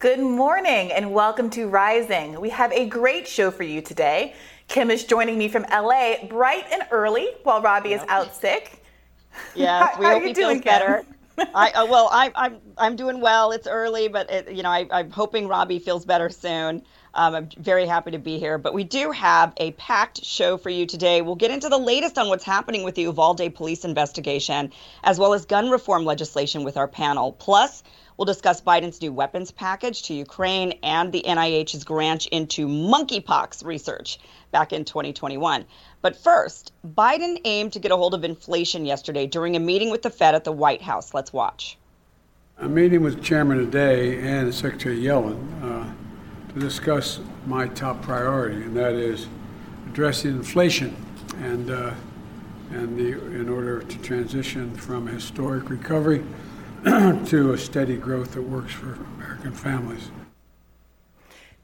Good morning and welcome to Rising. We have a great show for you today. Kim is joining me from LA bright and early while Robby is out sick. Yes, we hope he doing, feels better. I uh, well, I, I'm I'm doing well. It's early, but it, you know, I, I'm hoping Robby feels better soon. Um, I'm very happy to be here. But we do have a packed show for you today. We'll get into the latest on what's happening with the Uvalde police investigation, as well as gun reform legislation with our panel. Plus, We'll discuss Biden's new weapons package to Ukraine and the NIH's grant into monkeypox research back in 2021. But first, Biden aimed to get a hold of inflation yesterday during a meeting with the Fed at the White House. Let's watch. A meeting with Chairman today and Secretary Yellen uh, to discuss my top priority, and that is addressing inflation and uh, and the in order to transition from historic recovery to a steady growth that works for American families.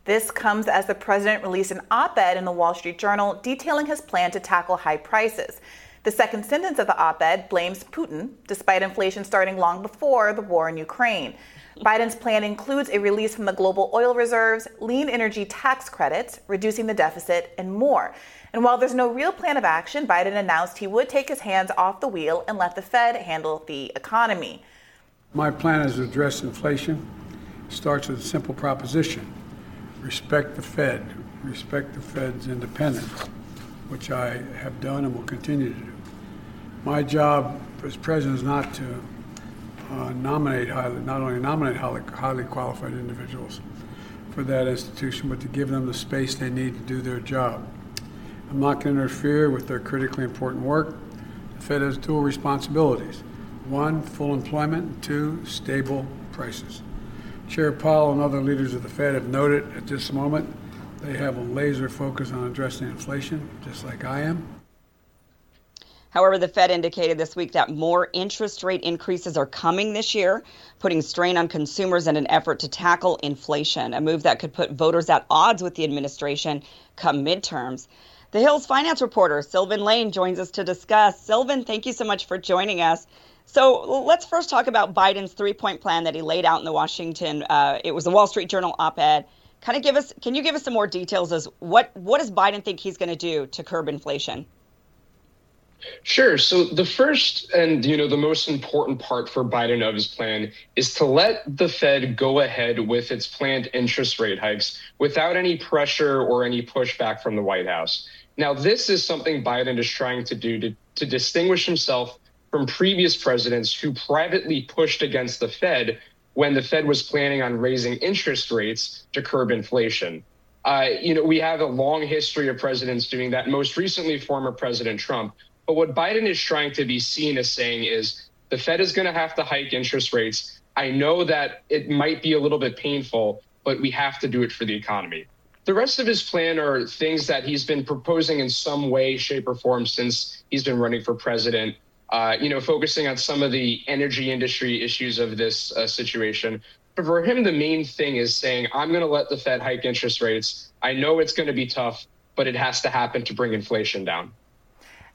This comes as the president released an op ed in the Wall Street Journal detailing his plan to tackle high prices. The second sentence of the op ed blames Putin, despite inflation starting long before the war in Ukraine. Biden's plan includes a release from the global oil reserves, lean energy tax credits, reducing the deficit, and more. And while there's no real plan of action, Biden announced he would take his hands off the wheel and let the Fed handle the economy. My plan is to address inflation. It starts with a simple proposition respect the Fed, respect the Fed's independence, which I have done and will continue to do. My job as president is not to uh, nominate highly, not only nominate highly, highly qualified individuals for that institution, but to give them the space they need to do their job. I'm not going to interfere with their critically important work. The Fed has dual responsibilities one, full employment, and two, stable prices. Chair Powell and other leaders of the Fed have noted at this moment they have a laser focus on addressing inflation, just like I am. However, the Fed indicated this week that more interest rate increases are coming this year, putting strain on consumers in an effort to tackle inflation, a move that could put voters at odds with the administration come midterms. The Hill's finance reporter, Sylvan Lane, joins us to discuss. Sylvan, thank you so much for joining us. So let's first talk about Biden's three-point plan that he laid out in the Washington. Uh, it was the Wall Street Journal op-ed. Kind of give us, can you give us some more details as what what does Biden think he's going to do to curb inflation? Sure. So the first and you know the most important part for Biden of his plan is to let the Fed go ahead with its planned interest rate hikes without any pressure or any pushback from the White House. Now, this is something Biden is trying to do to, to distinguish himself from previous presidents who privately pushed against the Fed when the Fed was planning on raising interest rates to curb inflation. Uh, you know, we have a long history of presidents doing that, most recently, former President Trump. But what Biden is trying to be seen as saying is the Fed is going to have to hike interest rates. I know that it might be a little bit painful, but we have to do it for the economy. The rest of his plan are things that he's been proposing in some way, shape, or form since he's been running for president uh, you know, focusing on some of the energy industry issues of this uh, situation. But for him, the main thing is saying, I'm going to let the Fed hike interest rates. I know it's going to be tough, but it has to happen to bring inflation down.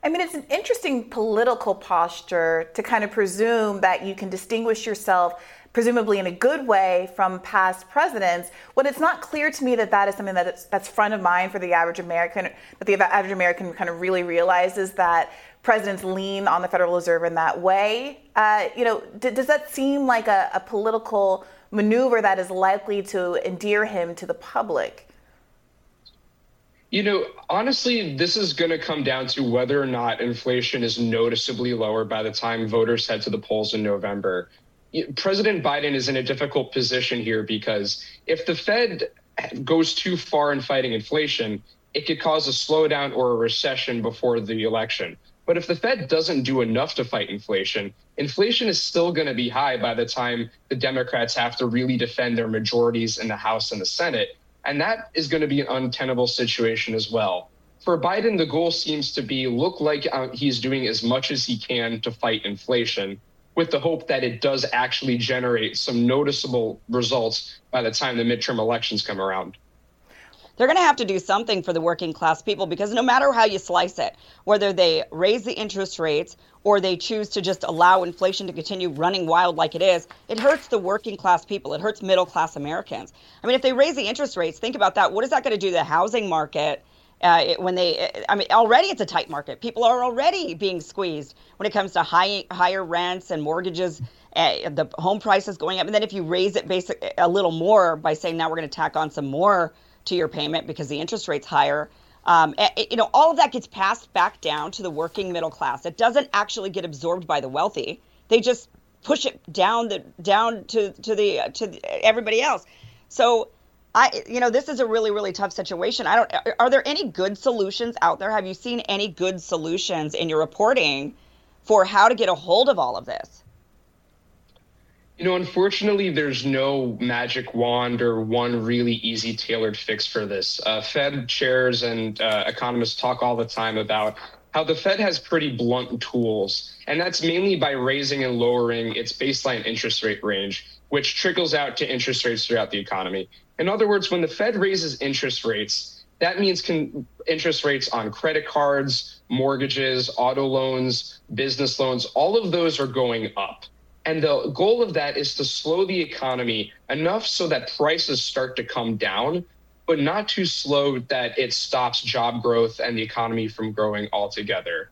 I mean, it's an interesting political posture to kind of presume that you can distinguish yourself, presumably in a good way, from past presidents, when it's not clear to me that that is something that that's front of mind for the average American, that the average American kind of really realizes that presidents lean on the Federal Reserve in that way. Uh, you know, d- does that seem like a, a, political maneuver that is likely to endear him to the public? You know, honestly, this is going to come down to whether or not inflation is noticeably lower by the time voters head to the polls in November. President Biden is in a difficult position here because if the Fed goes too far in fighting inflation, it could cause a slowdown or a recession before the election. But if the Fed doesn't do enough to fight inflation, inflation is still going to be high by the time the Democrats have to really defend their majorities in the House and the Senate. And that is going to be an untenable situation as well. For Biden, the goal seems to be look like uh, he's doing as much as he can to fight inflation with the hope that it does actually generate some noticeable results by the time the midterm elections come around. They're going to have to do something for the working class people because no matter how you slice it, whether they raise the interest rates or they choose to just allow inflation to continue running wild like it is, it hurts the working class people. It hurts middle class Americans. I mean, if they raise the interest rates, think about that. What is that going to do to the housing market? Uh, it, when they, I mean, already it's a tight market. People are already being squeezed when it comes to high, higher rents and mortgages, uh, the home prices going up. And then if you raise it basic a little more by saying now we're going to tack on some more to your payment because the interest rate's higher, um, you know, all of that gets passed back down to the working middle class. It doesn't actually get absorbed by the wealthy. They just push it down the down to to the to the, everybody else. So I you know this is a really really tough situation. I don't are there any good solutions out there? Have you seen any good solutions in your reporting for how to get a hold of all of this? You know, unfortunately, there's no magic wand or one really easy tailored fix for this. Uh, Fed chairs and uh, economists talk all the time about how the Fed has pretty blunt tools, and that's mainly by raising and lowering its baseline interest rate range, which trickles out to interest rates throughout the economy. In other words, when the Fed raises interest rates, that means con- interest rates on credit cards, mortgages, auto loans, business loans, all of those are going up. And the goal of that is to slow the economy enough so that prices start to come down, but not too slow that it stops job growth and the economy from growing altogether.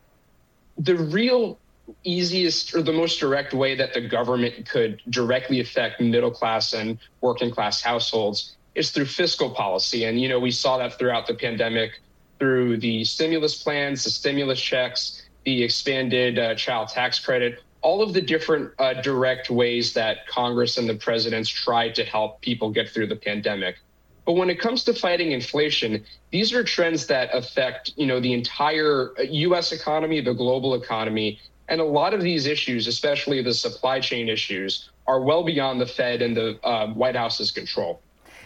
The real easiest or the most direct way that the government could directly affect middle class and working class households is through fiscal policy. And, you know, we saw that throughout the pandemic through the stimulus plans, the stimulus checks, the expanded uh, child tax credit all of the different uh, direct ways that Congress and the presidents tried to help people get through the pandemic. But when it comes to fighting inflation, these are trends that affect, you know, the entire U.S. economy, the global economy, and a lot of these issues, especially the supply chain issues, are well beyond the Fed and the uh, White House's control.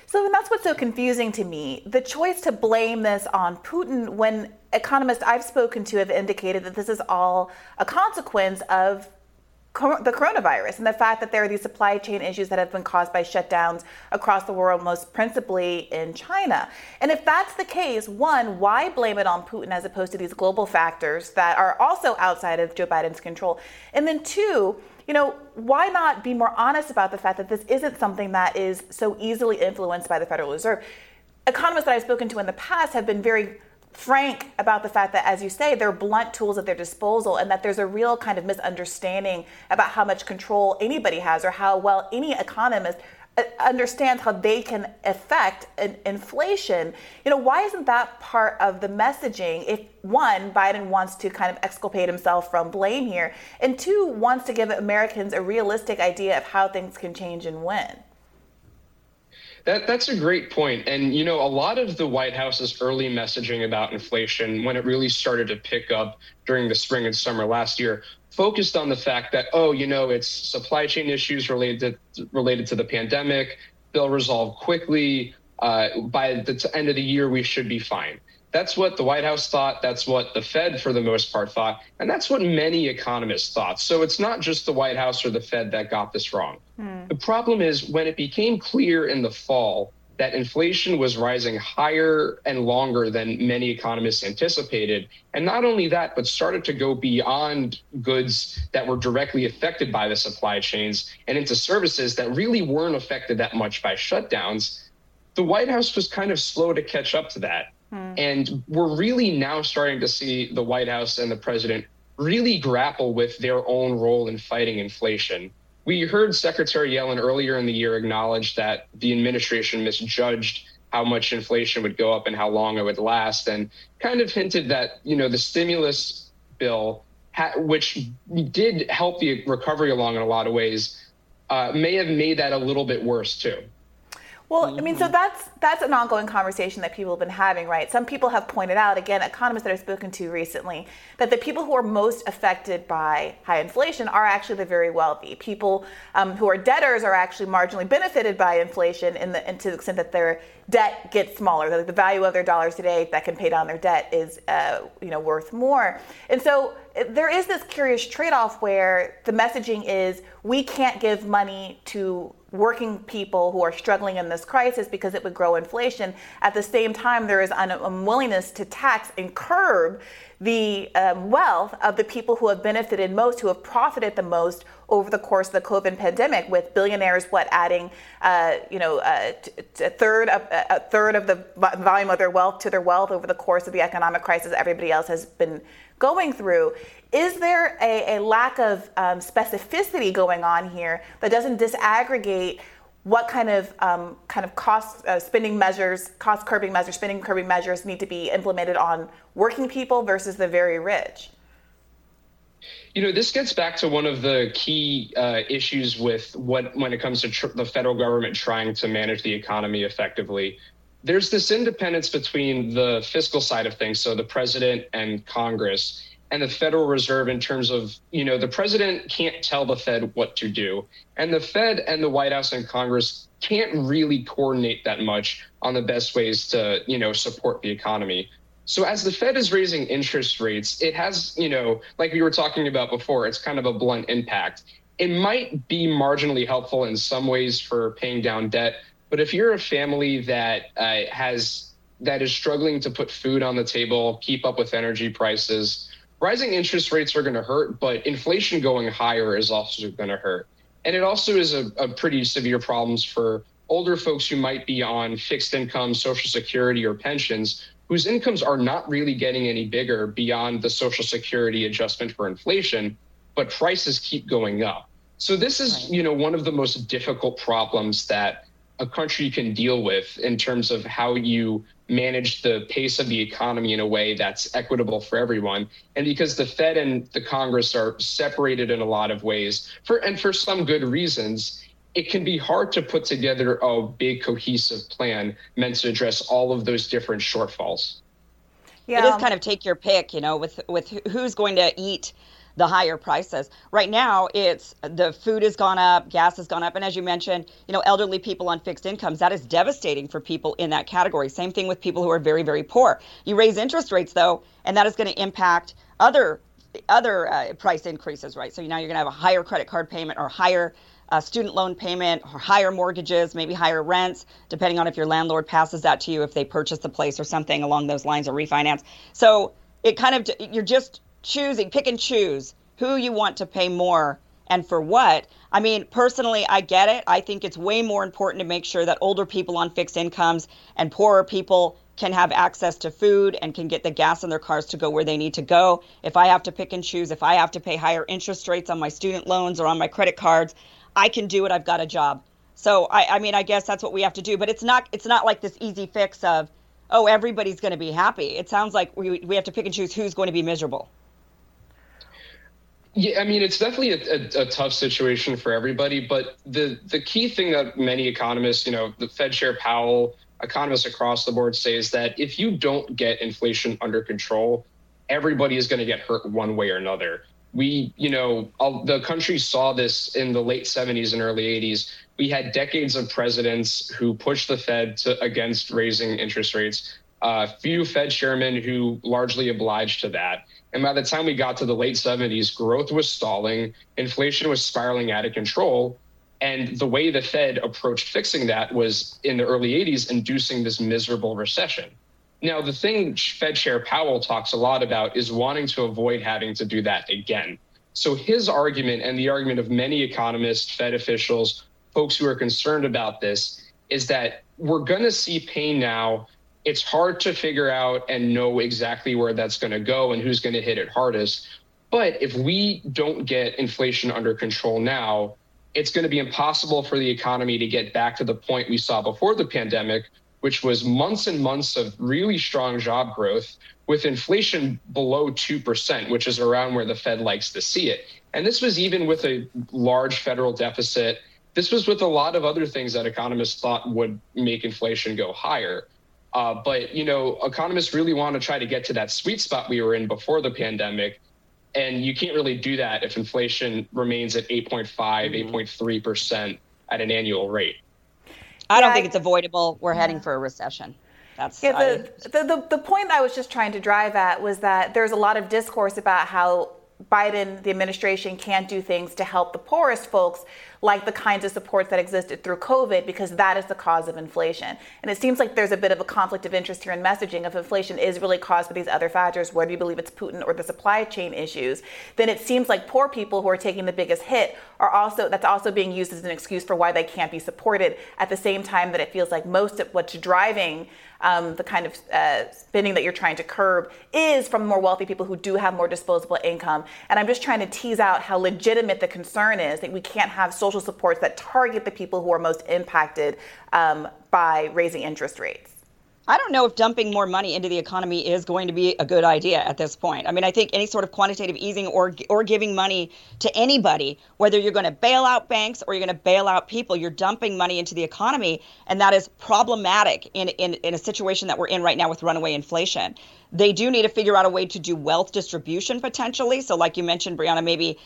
So that's what's so confusing to me. The choice to blame this on Putin when economists I've spoken to have indicated that this is all a consequence of the coronavirus and the fact that there are these supply chain issues that have been caused by shutdowns across the world, most principally in China. And if that's the case, one, why blame it on Putin as opposed to these global factors that are also outside of Joe Biden's control? And then two, you know, why not be more honest about the fact that this isn't something that is so easily influenced by the Federal Reserve? Economists that I've spoken to in the past have been very frank about the fact that, as you say, they're blunt tools at their disposal and that there's a real kind of misunderstanding about how much control anybody has or how well any economist uh, understands how they can affect inflation. You know, why isn't that part of the messaging if one, Biden wants to kind of exculpate himself from blame here, and two, wants to give Americans a realistic idea of how things can change and when? That that's a great point. And you know, a lot of the White House's early messaging about inflation when it really started to pick up during the spring and summer last year focused on the fact that oh, you know, it's supply chain issues related to, related to the pandemic. They'll resolve quickly. Uh, by the end of the year, we should be fine. That's what the White House thought. That's what the Fed, for the most part, thought. And that's what many economists thought. So it's not just the White House or the Fed that got this wrong. Hmm. The problem is when it became clear in the fall that inflation was rising higher and longer than many economists anticipated. And not only that, but started to go beyond goods that were directly affected by the supply chains and into services that really weren't affected that much by shutdowns. The White House was kind of slow to catch up to that. Hmm. And we're really now starting to see the White House and the president really grapple with their own role in fighting inflation. We heard Secretary Yellen earlier in the year acknowledge that the administration misjudged how much inflation would go up and how long it would last, and kind of hinted that you know the stimulus bill, which did help the recovery along in a lot of ways, uh, may have made that a little bit worse too. Well, I mean, so that's that's an ongoing conversation that people have been having, right? Some people have pointed out, again, economists that I've spoken to recently, that the people who are most affected by high inflation are actually the very wealthy. People um, who are debtors are actually marginally benefited by inflation in the, in to the extent that their debt gets smaller, that the value of their dollars today that can pay down their debt is, uh, you know, worth more. And so there is this curious trade off where the messaging is we can't give money to working people who are struggling in this crisis because it would grow inflation. At the same time, there is an unwillingness to tax and curb the um, wealth of the people who have benefited most, who have profited the most over the course of the COVID pandemic, with billionaires what adding, uh, you know, uh, a third of a third of the volume of their wealth to their wealth over the course of the economic crisis everybody else has been going through. Is there a, a lack of um, specificity going on here that doesn't disaggregate what kind of um, kind of cost uh, spending measures, cost curbing measures, spending curbing measures need to be implemented on working people versus the very rich? You know, this gets back to one of the key uh, issues with what when it comes to tr- the federal government trying to manage the economy effectively. There's this independence between the fiscal side of things, so the president and Congress, and the Federal Reserve in terms of, you know, the president can't tell the Fed what to do. And the Fed and the White House and Congress can't really coordinate that much on the best ways to, you know, support the economy. So as the Fed is raising interest rates, it has, you know, like we were talking about before, it's kind of a blunt impact. It might be marginally helpful in some ways for paying down debt, but if you're a family that uh, has that is struggling to put food on the table, keep up with energy prices, rising interest rates are going to hurt, but inflation going higher is also going to hurt. And it also is a, a pretty severe problems for older folks who might be on fixed income, social security, or pensions, whose incomes are not really getting any bigger beyond the social security adjustment for inflation, but prices keep going up. So this is, you know, one of the most difficult problems that a country can deal with in terms of how you manage the pace of the economy in a way that's equitable for everyone. And because the Fed and the Congress are separated in a lot of ways, for and for some good reasons, it can be hard to put together a big cohesive plan meant to address all of those different shortfalls. Yeah. It is kind of take your pick, you know, with with who's going to eat the higher prices. Right now, it's the food has gone up, gas has gone up, and as you mentioned, you know, elderly people on fixed incomes, that is devastating for people in that category. Same thing with people who are very, very poor. You raise interest rates though, and that is going to impact other other uh, price increases, right? So now you're going to have a higher credit card payment or higher uh, student loan payment or higher mortgages, maybe higher rents, depending on if your landlord passes that to you if they purchase the place or something along those lines or refinance. So it kind of you're just choosing, pick and choose who you want to pay more and for what. I mean, personally, I get it. I think it's way more important to make sure that older people on fixed incomes and poorer people can have access to food and can get the gas in their cars to go where they need to go. If I have to pick and choose, if I have to pay higher interest rates on my student loans or on my credit cards, I can do it. I've got a job. So I, I mean, I guess that's what we have to do. But it's not it's not like this easy fix of, oh, everybody's going to be happy. It sounds like we we have to pick and choose who's going to be miserable. Yeah, I mean, it's definitely a, a, a, tough situation for everybody. But the the key thing that many economists, you know, the Fed Chair Powell, economists across the board say is that if you don't get inflation under control, everybody is going to get hurt one way or another. We, you know, all, the country saw this in the late 70s and early 80s. We had decades of presidents who pushed the Fed to, against raising interest rates. A uh, few Fed chairmen who largely obliged to that. And by the time we got to the late 70s, growth was stalling, inflation was spiraling out of control. And the way the Fed approached fixing that was in the early 80s, inducing this miserable recession. Now, the thing Fed Chair Powell talks a lot about is wanting to avoid having to do that again. So, his argument and the argument of many economists, Fed officials, folks who are concerned about this is that we're going to see pain now it's hard to figure out and know exactly where that's going to go and who's going to hit it hardest. But if we don't get inflation under control now, it's going to be impossible for the economy to get back to the point we saw before the pandemic, which was months and months of really strong job growth with inflation below 2%, which is around where the Fed likes to see it. And this was even with a large federal deficit. This was with a lot of other things that economists thought would make inflation go higher. Uh, but you know, economists really want to try to get to that sweet spot we were in before the pandemic, and you can't really do that if inflation remains at 8.5, mm-hmm. 8.3 percent at an annual rate. I don't think it's avoidable. We're heading for a recession. That's yeah. The, the, the the point I was just trying to drive at was that there's a lot of discourse about how Biden, the administration, can't do things to help the poorest folks, like the kinds of supports that existed through COVID, because that is the cause of inflation. And it seems like there's a bit of a conflict of interest here in messaging. If inflation is really caused by these other factors, whether you believe it's Putin or the supply chain issues, then it seems like poor people who are taking the biggest hit are also that's also being used as an excuse for why they can't be supported. At the same time that it feels like most of what's driving um, the kind of uh, spending that you're trying to curb is from more wealthy people who do have more disposable income. And I'm just trying to tease out how legitimate the concern is that we can't have social supports that target the people who are most impacted um, by raising interest rates. I don't know if dumping more money into the economy is going to be a good idea at this point. I mean, I think any sort of quantitative easing or or giving money to anybody, whether you're going to bail out banks or you're going to bail out people, you're dumping money into the economy, and that is problematic in, in, in a situation that we're in right now with runaway inflation. They do need to figure out a way to do wealth distribution potentially. So, like you mentioned, Briahna, maybe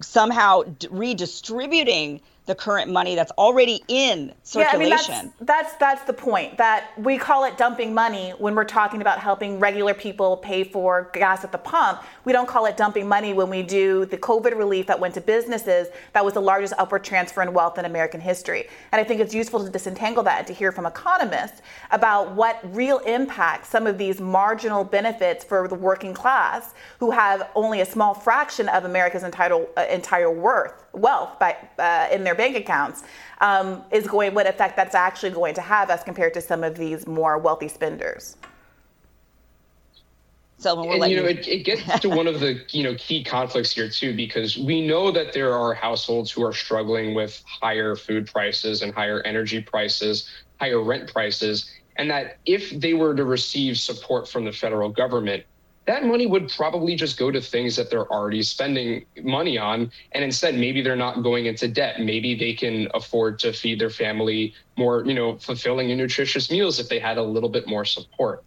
somehow redistributing the current money that's already in circulation. Yeah, I mean, that's, that's, that's the point. That we call it dumping money when we're talking about helping regular people pay for gas at the pump. We don't call it dumping money when we do the COVID relief that went to businesses. That was the largest upward transfer in wealth in American history. And I think it's useful to disentangle that and to hear from economists about what real impact some of these marginal benefits for the working class, who have only a small fraction of America's entire, uh, entire worth wealth by uh, in their bank accounts um, is going what effect that's actually going to have as compared to some of these more wealthy spenders. So and, you know, it, it gets to one of the you know key conflicts here too, because we know that there are households who are struggling with higher food prices and higher energy prices, higher rent prices, and that if they were to receive support from the federal government, that money would probably just go to things that they're already spending money on. And instead, maybe they're not going into debt. Maybe they can afford to feed their family more, you know, fulfilling and nutritious meals if they had a little bit more support.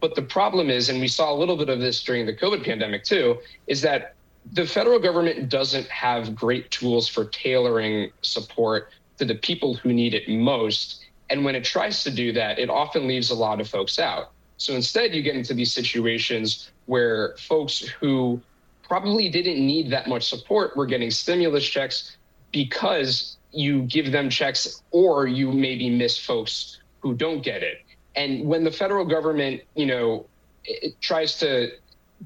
But the problem is, and we saw a little bit of this during the COVID pandemic too, is that the federal government doesn't have great tools for tailoring support to the people who need it most. And when it tries to do that, it often leaves a lot of folks out. So instead, you get into these situations where folks who probably didn't need that much support were getting stimulus checks because you give them checks or you maybe miss folks who don't get it. And when the federal government, you know, tries to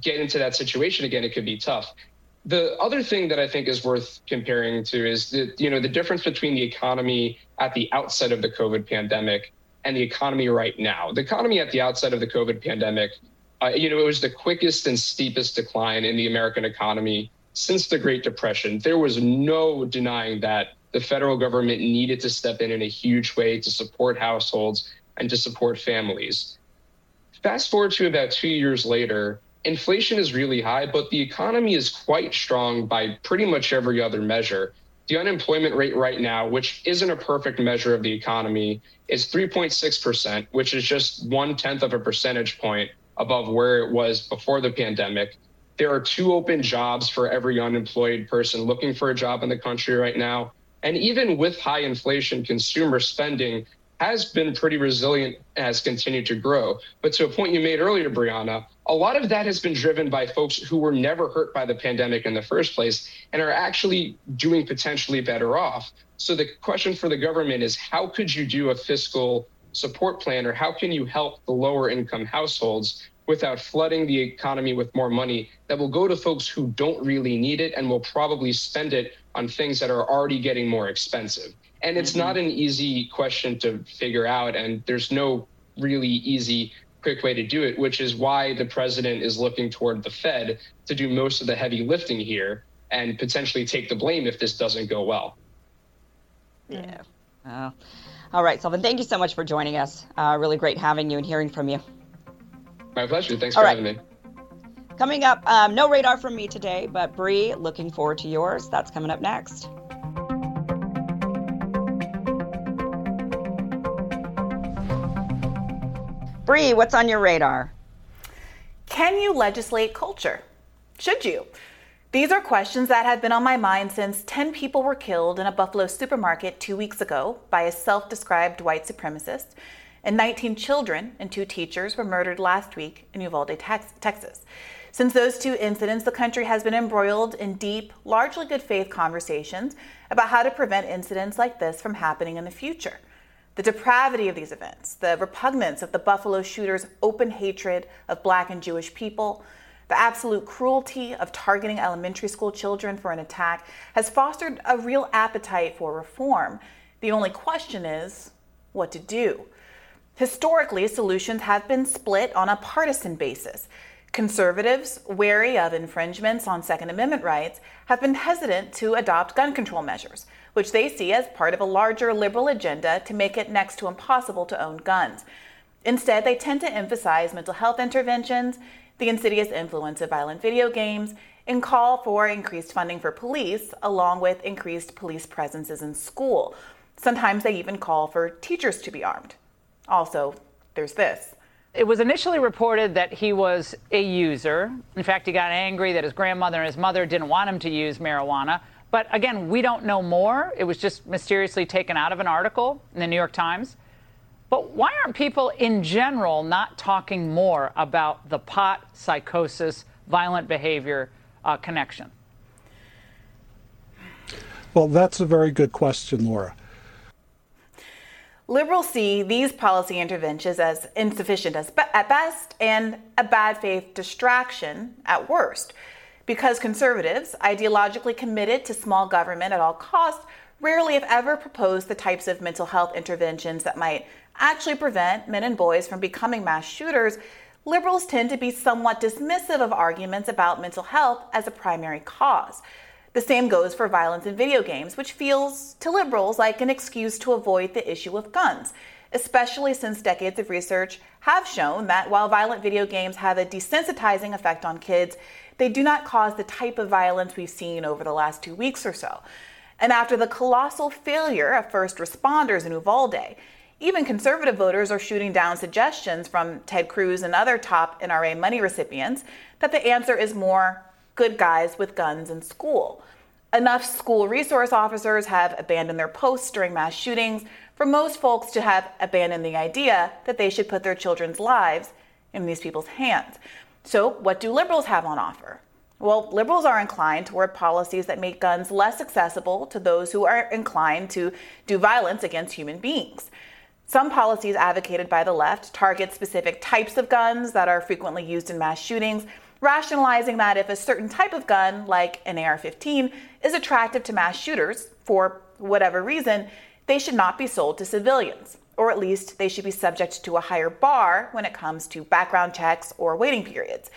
get into that situation again, it could be tough. The other thing that I think is worth comparing to is that, you know, the difference between the economy at the outset of the COVID pandemic and the economy right now. The economy at the outset of the COVID pandemic, uh, you know, it was the quickest and steepest decline in the American economy since the Great Depression. There was no denying that the federal government needed to step in in a huge way to support households and to support families. Fast forward to about two years later, inflation is really high, but the economy is quite strong by pretty much every other measure. The unemployment rate right now, which isn't a perfect measure of the economy, is 3.6%, which is just one tenth of a percentage point above where it was before the pandemic. There are two open jobs for every unemployed person looking for a job in the country right now. And even with high inflation, consumer spending has been pretty resilient, has continued to grow. But to a point you made earlier, Briahna, a lot of that has been driven by folks who were never hurt by the pandemic in the first place and are actually doing potentially better off. So the question for the government is how could you do a fiscal support plan or how can you help the lower income households without flooding the economy with more money that will go to folks who don't really need it and will probably spend it on things that are already getting more expensive. And it's mm-hmm. not an easy question to figure out and there's no really easy quick way to do it, which is why the president is looking toward the Fed to do most of the heavy lifting here and potentially take the blame if this doesn't go well. Yeah. Oh. All right, Sylvan, thank you so much for joining us. Uh, really great having you and hearing from you. My pleasure. Thanks All for right. having me. Coming up, um, no radar from me today, but Bree, looking forward to yours. That's coming up next. Bree, what's on your radar? Can you legislate culture? Should you? These are questions that have been on my mind since 10 people were killed in a Buffalo supermarket two weeks ago by a self described white supremacist, and 19 children and two teachers were murdered last week in Uvalde, Texas. Since those two incidents, the country has been embroiled in deep, largely good faith conversations about how to prevent incidents like this from happening in the future. The depravity of these events, the repugnance of the Buffalo shooters' open hatred of black and Jewish people, the absolute cruelty of targeting elementary school children for an attack has fostered a real appetite for reform. The only question is what to do. Historically, solutions have been split on a partisan basis. Conservatives, wary of infringements on Second Amendment rights, have been hesitant to adopt gun control measures, which they see as part of a larger liberal agenda to make it next to impossible to own guns. Instead, they tend to emphasize mental health interventions, the insidious influence of violent video games, and call for increased funding for police, along with increased police presences in school. Sometimes they even call for teachers to be armed. Also, there's this. It was initially reported that he was a user. In fact, he got angry that his grandmother and his mother didn't want him to use marijuana. But again, we don't know more. It was just mysteriously taken out of an article in the New York Times. But why aren't people in general not talking more about the pot psychosis, violent behavior uh, connection? Well, that's a very good question, Laura. Liberals see these policy interventions as insufficient as at best and a bad faith distraction at worst. Because conservatives, ideologically committed to small government at all costs, rarely, if ever, propose the types of mental health interventions that might actually prevent men and boys from becoming mass shooters, liberals tend to be somewhat dismissive of arguments about mental health as a primary cause. The same goes for violence in video games, which feels to liberals like an excuse to avoid the issue of guns, especially since decades of research have shown that while violent video games have a desensitizing effect on kids, they do not cause the type of violence we've seen over the last two weeks or so. And after the colossal failure of first responders in Uvalde, even conservative voters are shooting down suggestions from Ted Cruz and other top NRA money recipients that the answer is more good guys with guns in school. Enough school resource officers have abandoned their posts during mass shootings for most folks to have abandoned the idea that they should put their children's lives in these people's hands. So, what do liberals have on offer? Well, liberals are inclined toward policies that make guns less accessible to those who are inclined to do violence against human beings. Some policies advocated by the left target specific types of guns that are frequently used in mass shootings rationalizing that if a certain type of gun, like an AR 15, is attractive to mass shooters for whatever reason, they should not be sold to civilians, or at least they should be subject to a higher bar when it comes to background checks or waiting periods.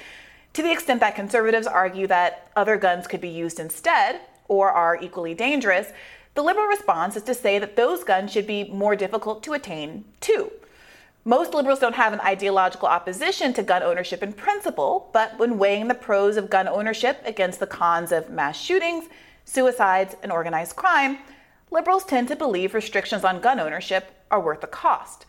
To the extent that conservatives argue that other guns could be used instead or are equally dangerous, the liberal response is to say that those guns should be more difficult to attain too. Most liberals don't have an ideological opposition to gun ownership in principle, but when weighing the pros of gun ownership against the cons of mass shootings, suicides, and organized crime, liberals tend to believe restrictions on gun ownership are worth the cost.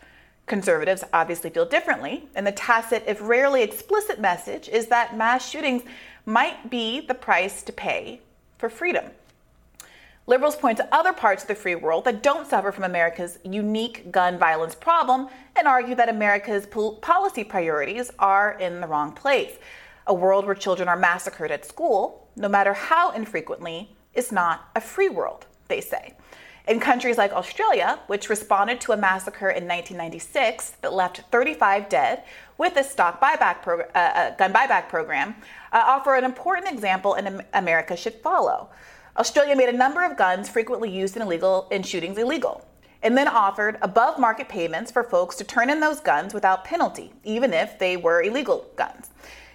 Conservatives obviously feel differently, and the tacit, if rarely explicit, message is that mass shootings might be the price to pay for freedom. Liberals point to other parts of the free world that don't suffer from America's unique gun violence problem and argue that America's policy priorities are in the wrong place. A world where children are massacred at school, no matter how infrequently, is not a free world, they say. In countries like Australia, which responded to a massacre in 1996 that left 35 dead with a stock buyback uh, uh, gun buyback program, uh, offer an important example and America should follow. Australia made a number of guns frequently used in illegal in shootings illegal, and then offered above market payments for folks to turn in those guns without penalty, even if they were illegal guns.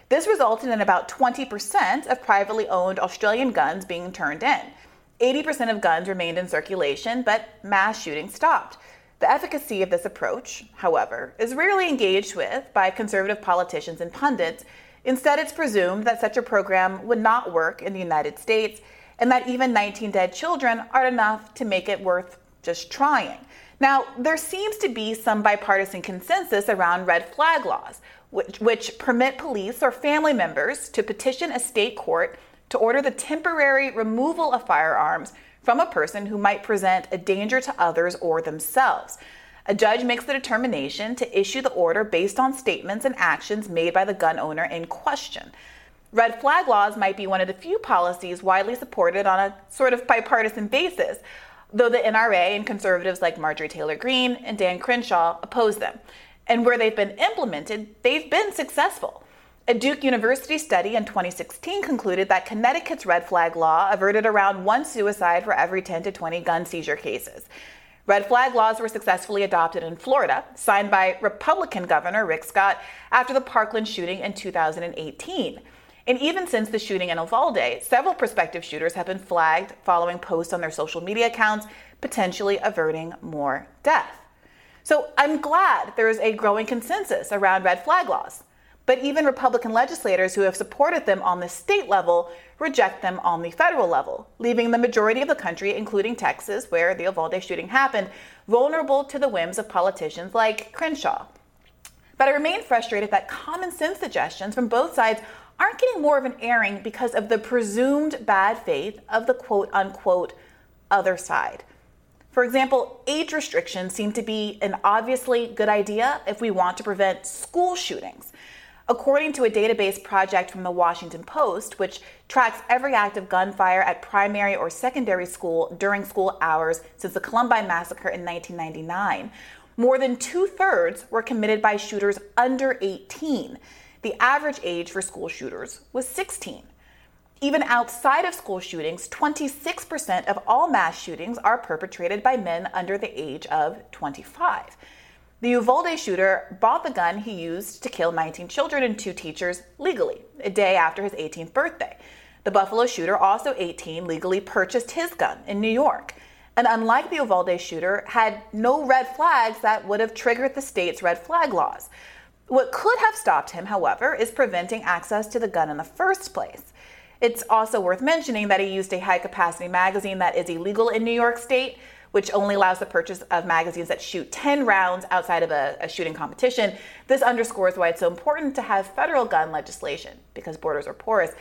This resulted in about 20% of privately owned Australian guns being turned in. 80% of guns remained in circulation, but mass shootings stopped. The efficacy of this approach, however, is rarely engaged with by conservative politicians and pundits. Instead, it's presumed that such a program would not work in the United States and that even 19 dead children are enough to make it worth just trying. Now, there seems to be some bipartisan consensus around red flag laws, which, which, permit police or family members to petition a state court to order the temporary removal of firearms from a person who might present a danger to others or themselves. A judge makes the determination to issue the order based on statements and actions made by the gun owner in question. Red flag laws might be one of the few policies widely supported on a sort of bipartisan basis, though the NRA and conservatives like Marjorie Taylor Greene and Dan Crenshaw oppose them. And where they've been implemented, they've been successful. A Duke University study in 2016 concluded that Connecticut's red flag law averted around one suicide for every 10 to 20 gun seizure cases. Red flag laws were successfully adopted in Florida, signed by Republican Governor Rick Scott after the Parkland shooting in 2018. And even since the shooting in Uvalde, several prospective shooters have been flagged following posts on their social media accounts, potentially averting more death. So I'm glad there is a growing consensus around red flag laws. But even Republican legislators who have supported them on the state level reject them on the federal level, leaving the majority of the country, including Texas, where the Uvalde shooting happened, vulnerable to the whims of politicians like Crenshaw. But I remain frustrated that common sense suggestions from both sides aren't getting more of an airing because of the presumed bad faith of the quote unquote other side. For example, age restrictions seem to be an obviously good idea if we want to prevent school shootings. According to a database project from the Washington Post, which tracks every act of gunfire at primary or secondary school during school hours since the Columbine massacre in 1999, more than two thirds were committed by shooters under 18. The average age for school shooters was 16. Even outside of school shootings, 26% of all mass shootings are perpetrated by men under the age of 25. The Uvalde shooter bought the gun he used to kill 19 children and two teachers legally, a day after his 18th birthday. The Buffalo shooter, also 18, legally purchased his gun in New York. And unlike the Uvalde shooter, had no red flags that would have triggered the state's red flag laws. What could have stopped him, however, is preventing access to the gun in the first place. It's also worth mentioning that he used a high capacity magazine that is illegal in New York State, which only allows the purchase of magazines that shoot 10 rounds outside of a, a, shooting competition. This underscores why it's so important to have federal gun legislation because borders are porous.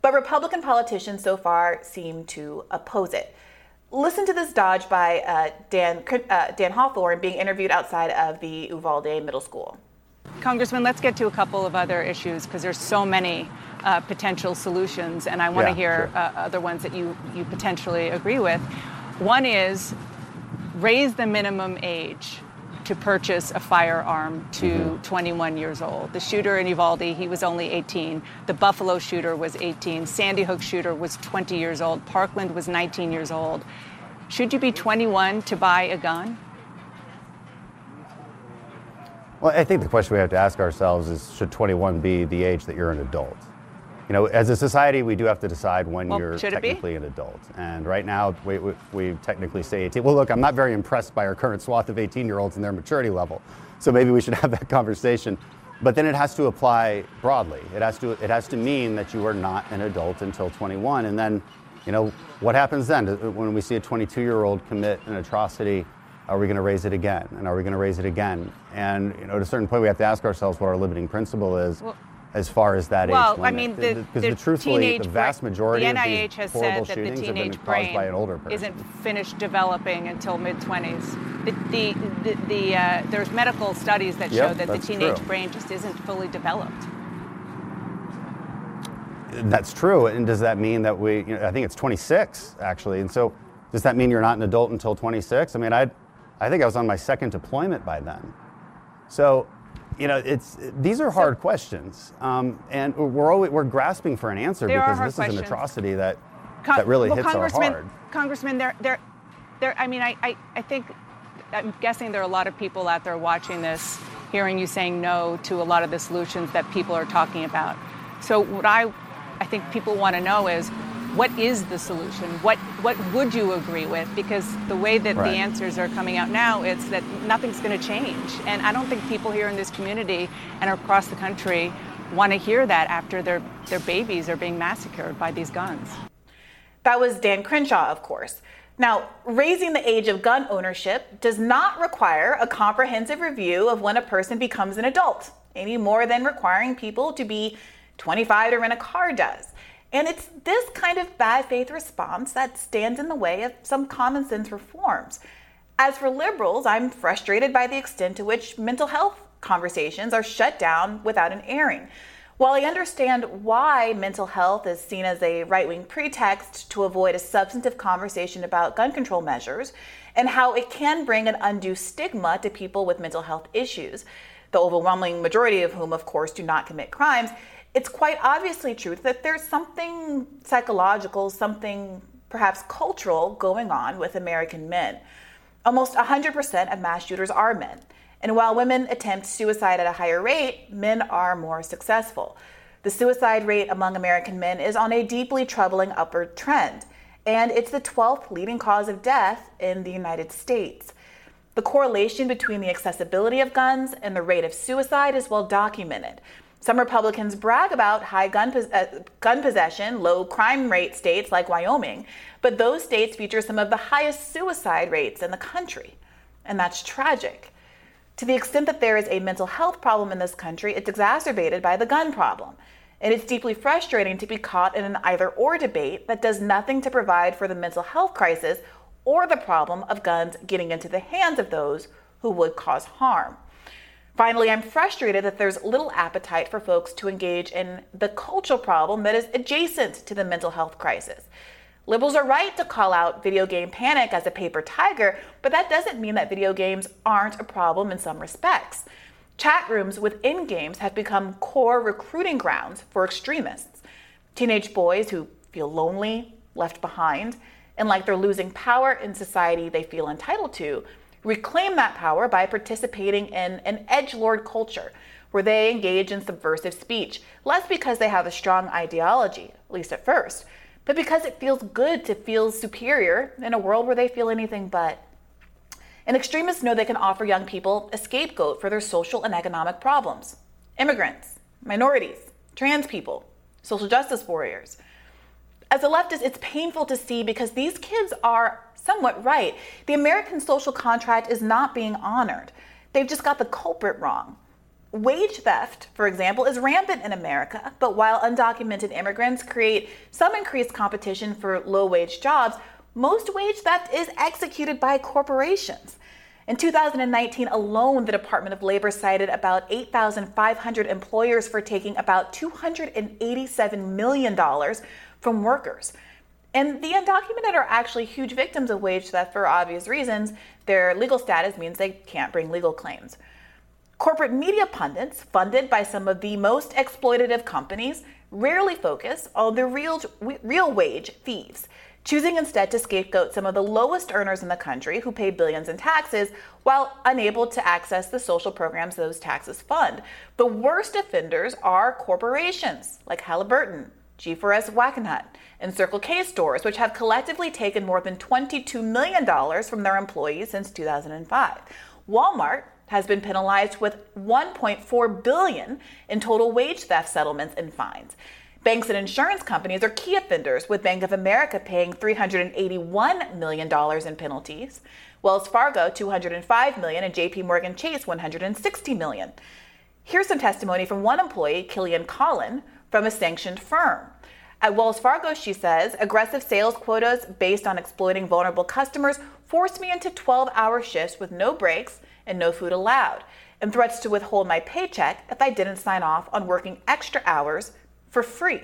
But Republican politicians so far seem to oppose it. Listen to this dodge by uh, Dan, uh, Dan Hawthorne being interviewed outside of the Uvalde Middle School. Congressman, let's get to a couple of other issues because there's so many uh, potential solutions, and I want to yeah, hear sure. uh, other ones that you, you potentially agree with. One is raise the minimum age to purchase a firearm to mm-hmm. 21 years old. The shooter in Uvalde, he was only 18. The Buffalo shooter was 18. Sandy Hook shooter was 20 years old. Parkland was 19 years old. Should you be 21 to buy a gun? Well, I think the question we have to ask ourselves is should 21 be the age that you're an adult? You know, as a society, we do have to decide when well, you're technically an adult. And right now, we, we, we, technically say 18. Well, look, I'm not very impressed by our current swath of 18 year olds and their maturity level. So maybe we should have that conversation. But then it has to apply broadly. It has to, it has to mean that you are not an adult until 21. And then, you know, what happens then? Uh, when we see a 22 year old commit an atrocity, are we going to raise it again? And are we going to raise it again? And, you know, at a certain point, we have to ask ourselves what our limiting principle is. Well, as far as that well, age limit. I mean, the, the, the, the truthfully, the vast majority the NIH of these has horrible said that the have been teenage caused by an older person. isn't finished developing until mid 20s. The, the, the, the uh, there's medical studies that yep, show that the teenage true. brain just isn't fully developed. That's true. And does that mean that we? You know, I think it's 26 actually. And so, does that mean you're not an adult until 26? I mean, I, I think I was on my second deployment by then. So you know, it's these are hard so, questions, um, and we're always, we're grasping for an answer because this questions. is an atrocity that Con- that really well, hits our hard. Congressman, there, there, there. I mean, I, I, I think I'm guessing there are a lot of people out there watching this, hearing you saying no to a lot of the solutions that people are talking about. So what I, I think people want to know is what is the solution? What what would you agree with? Because the way that right. the answers are coming out now, it's that nothing's going to change. And I don't think people here in this community and across the country want to hear that after their their babies are being massacred by these guns. That was Dan Crenshaw, of course. Now, raising the age of gun ownership does not require a comprehensive review of when a person becomes an adult, any more than requiring people to be 25 to rent a car does. And it's this kind of bad faith response that stands in the way of some common sense reforms. As for liberals, I'm frustrated by the extent to which mental health conversations are shut down without an airing. While I understand why mental health is seen as a right wing pretext to avoid a substantive conversation about gun control measures and how it can bring an undue stigma to people with mental health issues, the overwhelming majority of whom, of course, do not commit crimes, it's quite obviously true that there's something psychological, something perhaps cultural going on with American men. Almost 100% of mass shooters are men. And while women attempt suicide at a higher rate, men are more successful. The suicide rate among American men is on a deeply troubling upward trend, and it's the 12th leading cause of death in the United States. The correlation between the accessibility of guns and the rate of suicide is well documented. Some Republicans brag about high gun, uh, gun possession, low crime rate states like Wyoming, but those states feature some of the highest suicide rates in the country. And that's tragic. To the extent that there is a mental health problem in this country, it's exacerbated by the gun problem. And it's deeply frustrating to be caught in an either or debate that does nothing to provide for the mental health crisis or the problem of guns getting into the hands of those who would cause harm. Finally, I'm frustrated that there's little appetite for folks to engage in the cultural problem that is adjacent to the mental health crisis. Liberals are right to call out video game panic as a paper tiger, but that doesn't mean that video games aren't a problem in some respects. Chat rooms within games have become core recruiting grounds for extremists. Teenage boys who feel lonely, left behind, and like they're losing power in society they feel entitled to reclaim that power by participating in an edge lord culture where they engage in subversive speech, less because they have a strong ideology, at least at first, but because it feels good to feel superior in a world where they feel anything but. And extremists know they can offer young people a scapegoat for their social and economic problems immigrants, minorities, trans people, social justice warriors. As a leftist, it's painful to see because these kids are somewhat right. The American social contract is not being honored. They've just got the culprit wrong. Wage theft, for example, is rampant in America, but while undocumented immigrants create some increased competition for low wage jobs, most wage theft is executed by corporations. In 2019 alone, the Department of Labor cited about 8,500 employers for taking about $287 million from workers. And the undocumented are actually huge victims of wage theft for obvious reasons. Their legal status means they can't bring legal claims. Corporate media pundits, funded by some of the most exploitative companies, rarely focus on the real, real wage thieves, choosing instead to scapegoat some of the lowest earners in the country who pay billions in taxes while unable to access the social programs those taxes fund. The worst offenders are corporations like Halliburton, G4S Wackenhut, and Circle K stores, which have collectively taken more than $22 million from their employees since 2005. Walmart has been penalized with 1.4 billion in total wage theft settlements and fines. Banks and insurance companies are key offenders, with Bank of America paying $381 million in penalties, Wells Fargo 205 million, and JP Morgan Chase 160 million. Here's some testimony from one employee, Killian Collin, from a sanctioned firm. At Wells Fargo, she says, aggressive sales quotas based on exploiting vulnerable customers forced me into 12 hour shifts with no breaks and no food allowed, and threats to withhold my paycheck if I didn't sign off on working extra hours for free.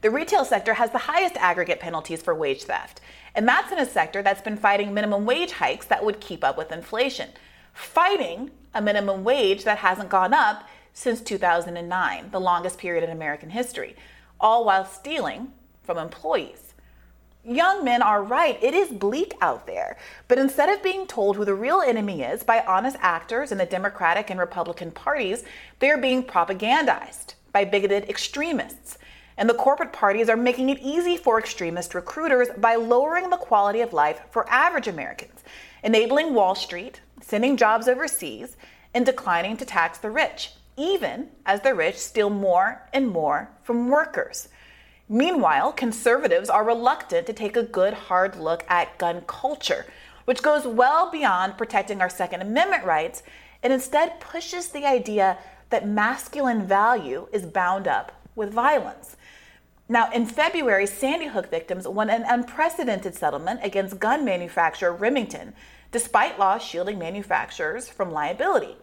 The retail sector has the highest aggregate penalties for wage theft, and that's in a sector that's been fighting minimum wage hikes that would keep up with inflation, fighting a minimum wage that hasn't gone up since 2009, the longest period in American history, all while stealing from employees young men are right. It is bleak out there. But instead of being told who the real enemy is by honest actors in the Democratic and Republican parties, they are being propagandized by bigoted extremists. And the corporate parties are making it easy for extremist recruiters by lowering the quality of life for average Americans, enabling Wall Street, sending jobs overseas, and declining to tax the rich, even as the rich steal more and more from workers. Meanwhile, conservatives are reluctant to take a good hard look at gun culture, which goes well beyond protecting our Second Amendment rights and instead pushes the idea that masculine value is bound up with violence. Now, in February, Sandy Hook victims won an unprecedented settlement against gun manufacturer Remington, despite laws shielding manufacturers from liability.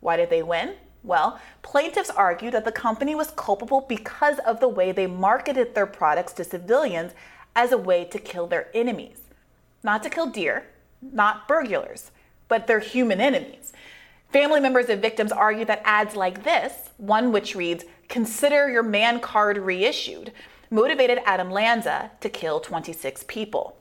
Why did they win? Well, plaintiffs argue that the company was culpable because of the way they marketed their products to civilians as a way to kill their enemies. Not to kill deer, not burglars, but their human enemies. Family members of victims argue that ads like this, one which reads, Consider your man card reissued, motivated Adam Lanza to kill 26 people.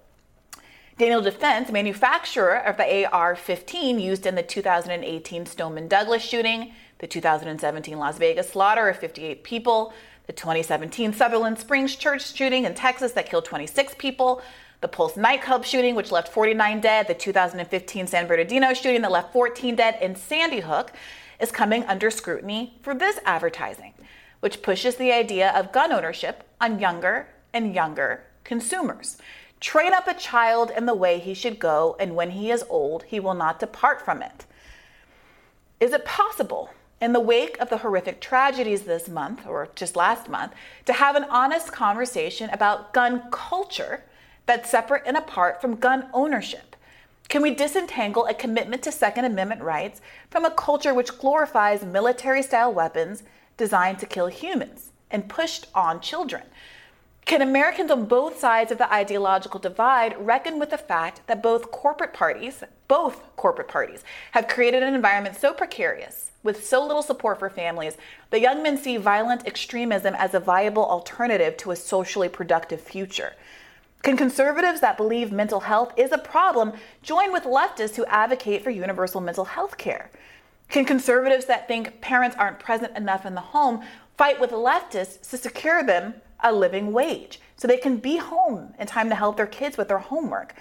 Daniel Defense, manufacturer of the AR 15 used in the 2018 Stoneman Douglas shooting, the 2017 Las Vegas slaughter of 58 people, the 2017 Sutherland Springs church shooting in Texas that killed 26 people, the Pulse nightclub shooting, which left 49 dead, the 2015 San Bernardino shooting that left 14 dead, and Sandy Hook is coming under scrutiny for this advertising, which pushes the idea of gun ownership on younger and younger consumers. Train up a child in the way he should go, and when he is old, he will not depart from it. Is it possible, in the wake of the horrific tragedies this month, or just last month, to have an honest conversation about gun culture that's separate and apart from gun ownership? Can we disentangle a commitment to Second Amendment rights from a culture which glorifies military style weapons designed to kill humans and pushed on children? Can Americans on both sides of the ideological divide reckon with the fact that both corporate parties, both corporate parties, have created an environment so precarious, with so little support for families, that young men see violent extremism as a viable alternative to a socially productive future? Can conservatives that believe mental health is a problem join with leftists who advocate for universal mental health care? Can conservatives that think parents aren't present enough in the home fight with leftists to secure them a living wage so they can be home in time to help their kids with their homework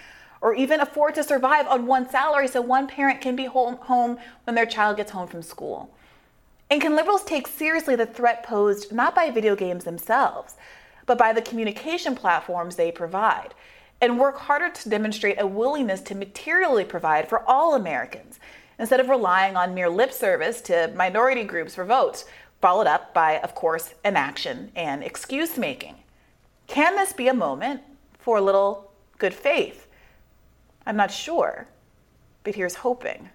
or even afford to survive on one salary so one parent can be home, when their child gets home from school. And can liberals take seriously the threat posed not by video games themselves, but by the communication platforms they provide, and work harder to demonstrate a willingness to materially provide for all Americans instead of relying on mere lip service to minority groups for votes followed up by, of course, inaction and excuse making. Can this be a moment for a little good faith? I'm not sure, but here's hoping.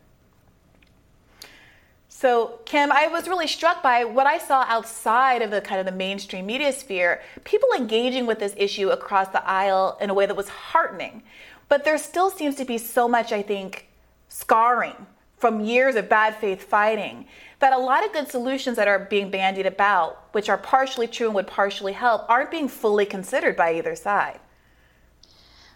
So, Kim, I was really struck by what I saw outside of the kind of the mainstream media sphere, people engaging with this issue across the aisle in a way that was heartening. But there still seems to be so much, I think, scarring from years of bad faith fighting that a lot of good solutions that are being bandied about, which are partially true and would partially help, aren't being fully considered by either side.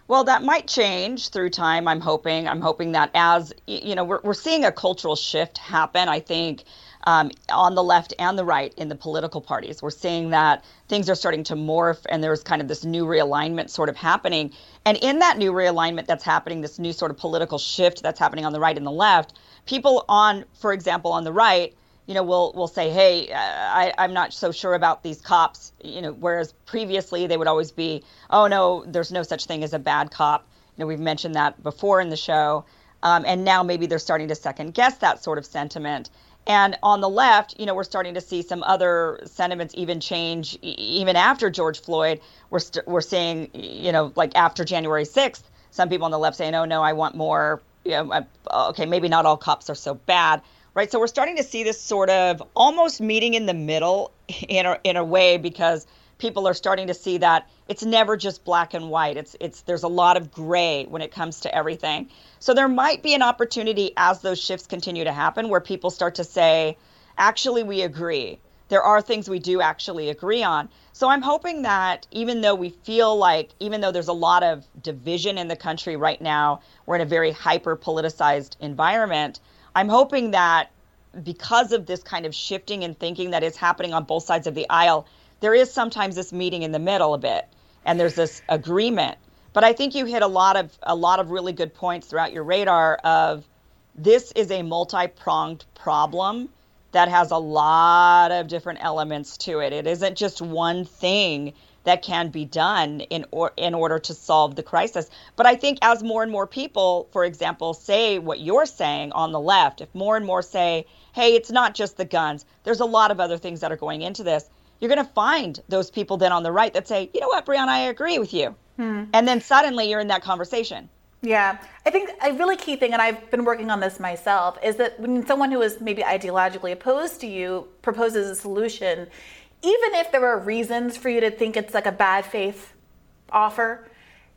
Well, that might change through time. I'm hoping. I'm hoping that as you know, we're we're seeing a cultural shift happen. I think um, on the left and the right in the political parties, we're seeing that things are starting to morph, and there's kind of this new realignment sort of happening. And in that new realignment that's happening, this new sort of political shift that's happening on the right and the left, people on, for example, on the right, you know, will will say, "Hey, uh, I, I'm not so sure about these cops." You know, whereas previously they would always be, "Oh no, there's no such thing as a bad cop." You know, we've mentioned that before in the show, um, and now maybe they're starting to second guess that sort of sentiment. And on the left, you know, we're starting to see some other sentiments even change, even after George Floyd. We're we st- we're seeing, you know, like after January 6th, some people on the left saying, "Oh no, I want more you know, uh, okay, maybe not all cops are so bad, right? So we're starting to see this sort of almost meeting in the middle in a, in a way because people are starting to see that it's never just black and white. It's it's there's a lot of gray when it comes to everything. So there might be an opportunity as those shifts continue to happen where people start to say, actually we agree. There are things we do actually agree on. So I'm hoping that even though we feel like, even though there's a lot of division in the country right now, we're in a very hyper politicized environment. I'm hoping that because of this kind of shifting and thinking that is happening on both sides of the aisle, there is sometimes this meeting in the middle a bit, and there's this agreement. But I think you hit a lot of a lot of really good points throughout your radar of this is a multi-pronged problem that has a lot of different elements to it. It isn't just one thing that can be done in or, in order to solve the crisis. But I think as more and more people, for example, say what you're saying on the left, if more and more say, "Hey, it's not just the guns. There's a lot of other things that are going into this." You're going to find those people then on the right that say, "You know what, Briahna, I agree with you." Hmm. And then suddenly you're in that conversation. Yeah, I think a really key thing, and I've been working on this myself, is that when someone who is maybe ideologically opposed to you proposes a solution, even if there are reasons for you to think it's like a bad faith offer,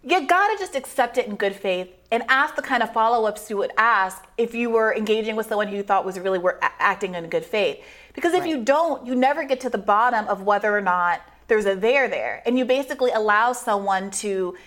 you gotta just accept it in good faith and ask the kind of follow-ups you would ask if you were engaging with someone who you thought was really were acting in good faith. Because if right. you don't, you never get to the bottom of whether or not there's a there there, and you basically allow someone to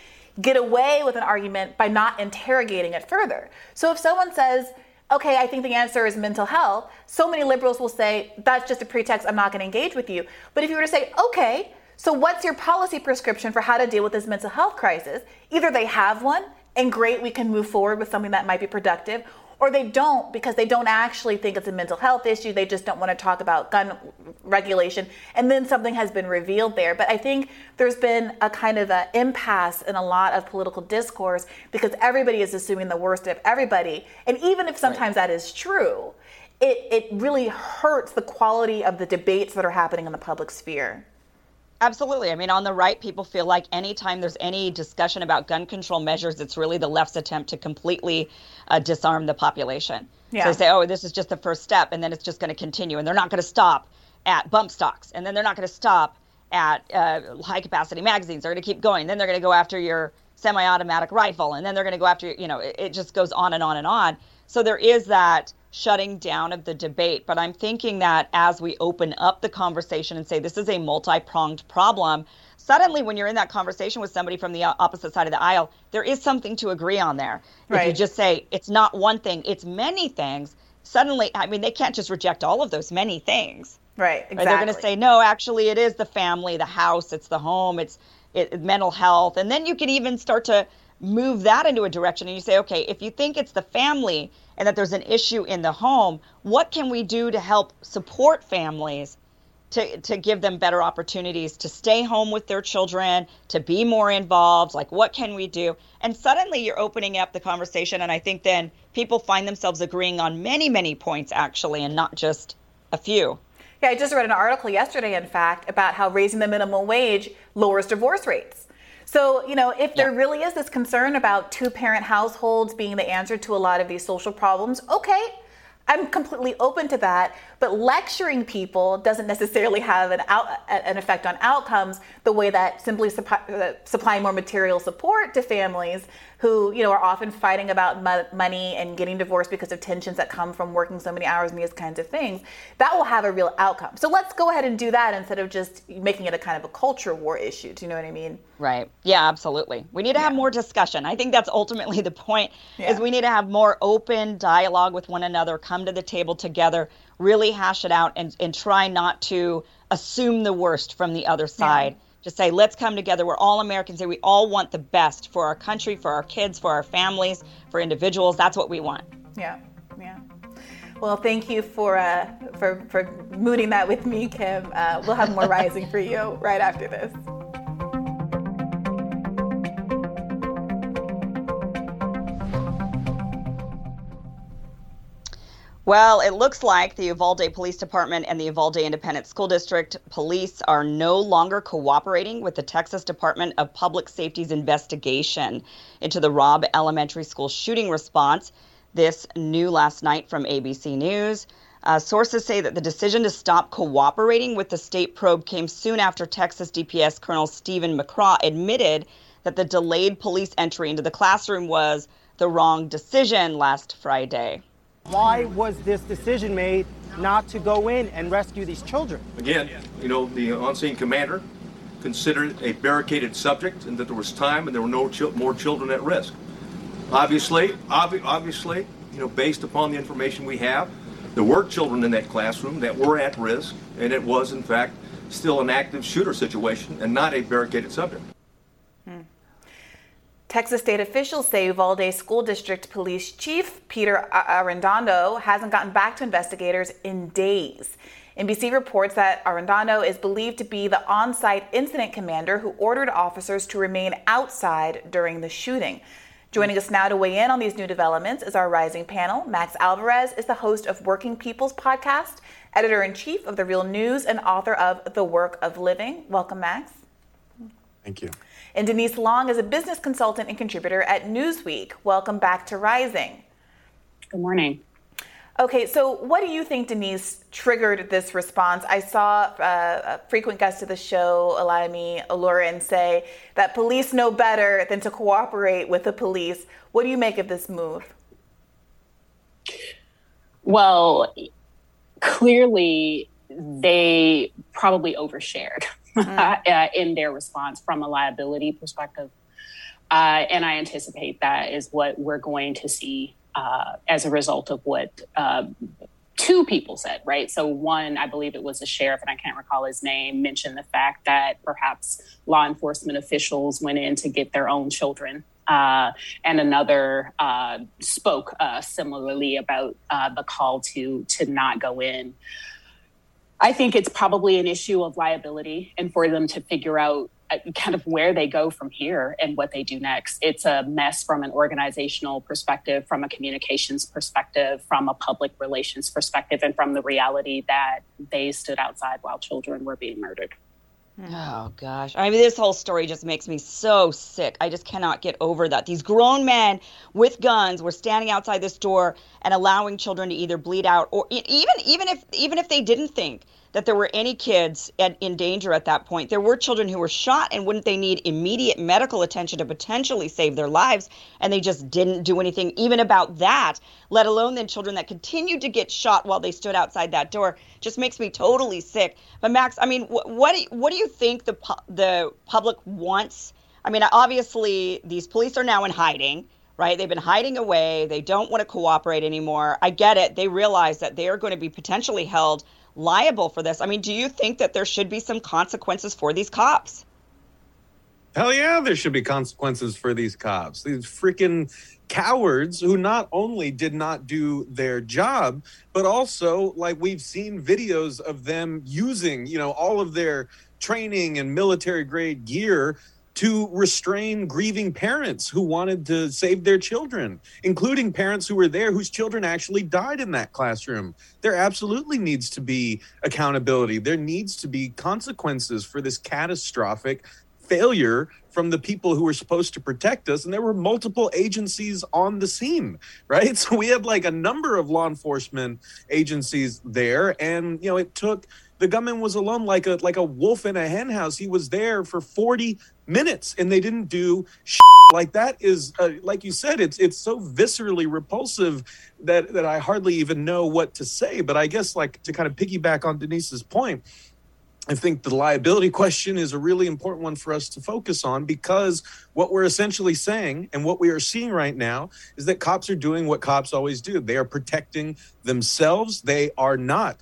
get away with an argument by not interrogating it further. So if someone says, okay, I think the answer is mental health, so many liberals will say, that's just a pretext, I'm not going to engage with you. But if you were to say, okay, so what's your policy prescription for how to deal with this mental health crisis? Either they have one, and great, we can move forward with something that might be productive, or they don't because they don't actually think it's a mental health issue. They just don't want to talk about gun regulation. And then something has been revealed there. But I think there's been a kind of an impasse in a lot of political discourse because everybody is assuming the worst of everybody. And even if sometimes right. that is true, it, it really hurts the quality of the debates that are happening in the public sphere. Absolutely. I mean, on the right, people feel like anytime there's any discussion about gun control measures, it's really the left's attempt to completely uh, disarm the population. Yeah. So they say, oh, this is just the first step, and then it's just going to continue. And they're not going to stop at bump stocks, and then they're not going to stop at uh, high capacity magazines. They're going to keep going. Then they're going to go after your semi automatic rifle, and then they're going to go after, you know, it, it just goes on and on and on. So there is that shutting down of the debate. But I'm thinking that as we open up the conversation and say this is a multi pronged problem, suddenly when you're in that conversation with somebody from the opposite side of the aisle, there is something to agree on there. Right. If you just say it's not one thing, it's many things, suddenly, I mean, they can't just reject all of those many things. Right, exactly. They're going to say, no, actually, it is the family, the house, it's the home, it's it, mental health. And then you can even start to move that into a direction and you say, okay, if you think it's the family and that there's an issue in the home, what can we do to help support families to, to give them better opportunities to stay home with their children, to be more involved? Like, what can we do? And suddenly you're opening up the conversation. And I think then people find themselves agreeing on many, many points, actually, and not just a few. Yeah, I just read an article yesterday, in fact, about how raising the minimum wage lowers divorce rates. So, you know, if there really is this concern about two parent households being the answer to a lot of these social problems, okay, I'm completely open to that, but lecturing people doesn't necessarily have an out, an effect on outcomes the way that simply supply, uh, supplying more material support to families who you know are often fighting about mo- money and getting divorced because of tensions that come from working so many hours and these kinds of things. That will have a real outcome. So let's go ahead and do that instead of just making it a kind of a culture war issue. Do you know what i mean? Right. Yeah absolutely. We need to have more discussion. I think that's ultimately the point yeah. is we need to have more open dialogue with one another come to the table together really hash it out and, and try not to assume the worst from the other side yeah to say, let's come together. We're all Americans here. We all want the best for our country, for our kids, for our families, for individuals. That's what we want. Yeah, yeah. Well, thank you for uh, for for mooting that with me, Kim. Uh, we'll have more rising for you right after this. Well, it looks like the Uvalde Police Department and the Uvalde Independent School District police are no longer cooperating with the Texas Department of Public Safety's investigation into the Robb Elementary School shooting response. This new last night from ABC News. Uh, sources say that the decision to stop cooperating with the state probe came soon after Texas DPS Colonel Steven McCraw admitted that the delayed police entry into the classroom was the wrong decision last Friday. Why was this decision made not to go in and rescue these children? Again, you know, the on-scene commander considered a barricaded subject and that there was time and there were no more children at risk. Obviously, ob- obviously, you know, based upon the information we have, there were children in that classroom that were at risk, and it was, in fact, still an active shooter situation and not a barricaded subject. Hmm. Texas state officials say Uvalde School District Police Chief Peter Arredondo hasn't gotten back to investigators in days. NBC reports that Arredondo is believed to be the on site incident commander who ordered officers to remain outside during the shooting. Joining us now to weigh in on these new developments is our rising panel. Max Alvarez is the host of Working People's podcast, editor in chief of The Real News, and author of The Work of Living. Welcome, Max. Thank you. And Denise Long is a business consultant and contributor at Newsweek. Welcome back to Rising. Good morning. Okay, so what do you think, Denise, triggered this response? I saw uh, a frequent guest of the show, Olayemi Olurin, say that police know better than to cooperate with the police. What do you make of this move? Well, clearly they probably overshared mm. in their response from a liability perspective. Uh, and I anticipate that is what we're going to see uh, as a result of what uh, two people said, right? So, one, I believe it was a sheriff, and I can't recall his name, mentioned the fact that perhaps law enforcement officials went in to get their own children. Uh, and another uh, spoke uh, similarly about uh, the call to to not go in. I think it's probably an issue of liability, and for them to figure out uh, kind of where they go from here and what they do next. It's a mess from an organizational perspective, from a communications perspective, from a public relations perspective, and from the reality that they stood outside while children were being murdered. Oh gosh. I mean this whole story just makes me so sick. I just cannot get over that. These grown men with guns were standing outside this door and allowing children to either bleed out or even even if even if they didn't think that there were any kids at, in danger at that point. There were children who were shot, and wouldn't they need immediate medical attention to potentially save their lives? And they just didn't do anything even about that, let alone then children that continued to get shot while they stood outside that door. Just makes me totally sick. But Max, I mean, wh- what do you, what do you think the pu- the public wants? I mean, obviously these police are now in hiding right? They've been hiding away. They don't want to cooperate anymore. I get it. They realize that they are going to be potentially held liable for this. I mean, do you think that there should be some consequences for these cops? Hell yeah, there should be consequences for these cops. These freaking cowards who not only did not do their job, but also, like, we've seen videos of them using, you know, all of their training and military grade gear to restrain grieving parents who wanted to save their children, including parents who were there whose children actually died in that classroom. There absolutely needs to be accountability. There needs to be consequences for this catastrophic failure from the people who were supposed to protect us and there were multiple agencies on the scene right so we had like a number of law enforcement agencies there and you know it took the gunman was alone like a like a wolf in a henhouse he was there for 40 minutes and they didn't do shit. like that is uh, like you said it's it's so viscerally repulsive that that I hardly even know what to say but I guess like to kind of piggyback on Denise's point I think the liability question is a really important one for us to focus on because what we're essentially saying and what we are seeing right now is that cops are doing what cops always do. They are protecting themselves. They are not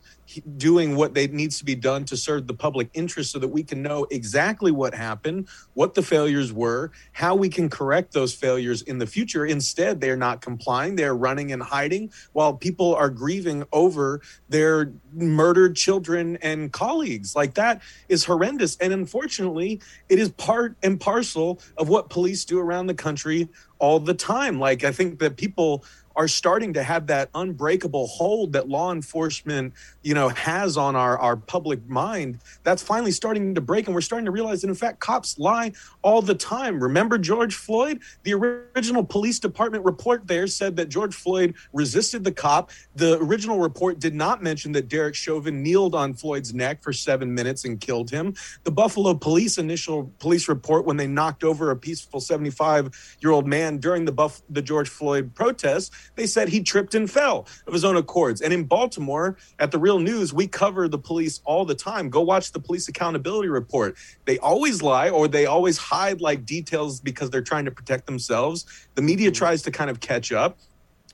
doing what they needs to be done to serve the public interest so that we can know exactly what happened, what the failures were, how we can correct those failures in the future. Instead, they're not complying. They're running and hiding while people are grieving over their murdered children and colleagues. Like that is horrendous. And unfortunately, it is part and parcel of what police do around the country all the time. Like I think that people are starting to have that unbreakable hold that law enforcement, you know, has on our, our public mind. That's finally starting to break. And we're starting to realize that, in fact, cops lie all the time. Remember George Floyd? The original police department report there said that George Floyd resisted the cop. The original report did not mention that Derek Chauvin kneeled on Floyd's neck for seven minutes and killed him. The Buffalo police initial police report, when they knocked over a peaceful 75 year old man during the Buff- the George Floyd protest, they said he tripped and fell of his own accords. And in Baltimore, at the Real News, we cover the police all the time. Go watch the police accountability report. They always lie or they always hide like details because they're trying to protect themselves. The media mm-hmm. tries to kind of catch up.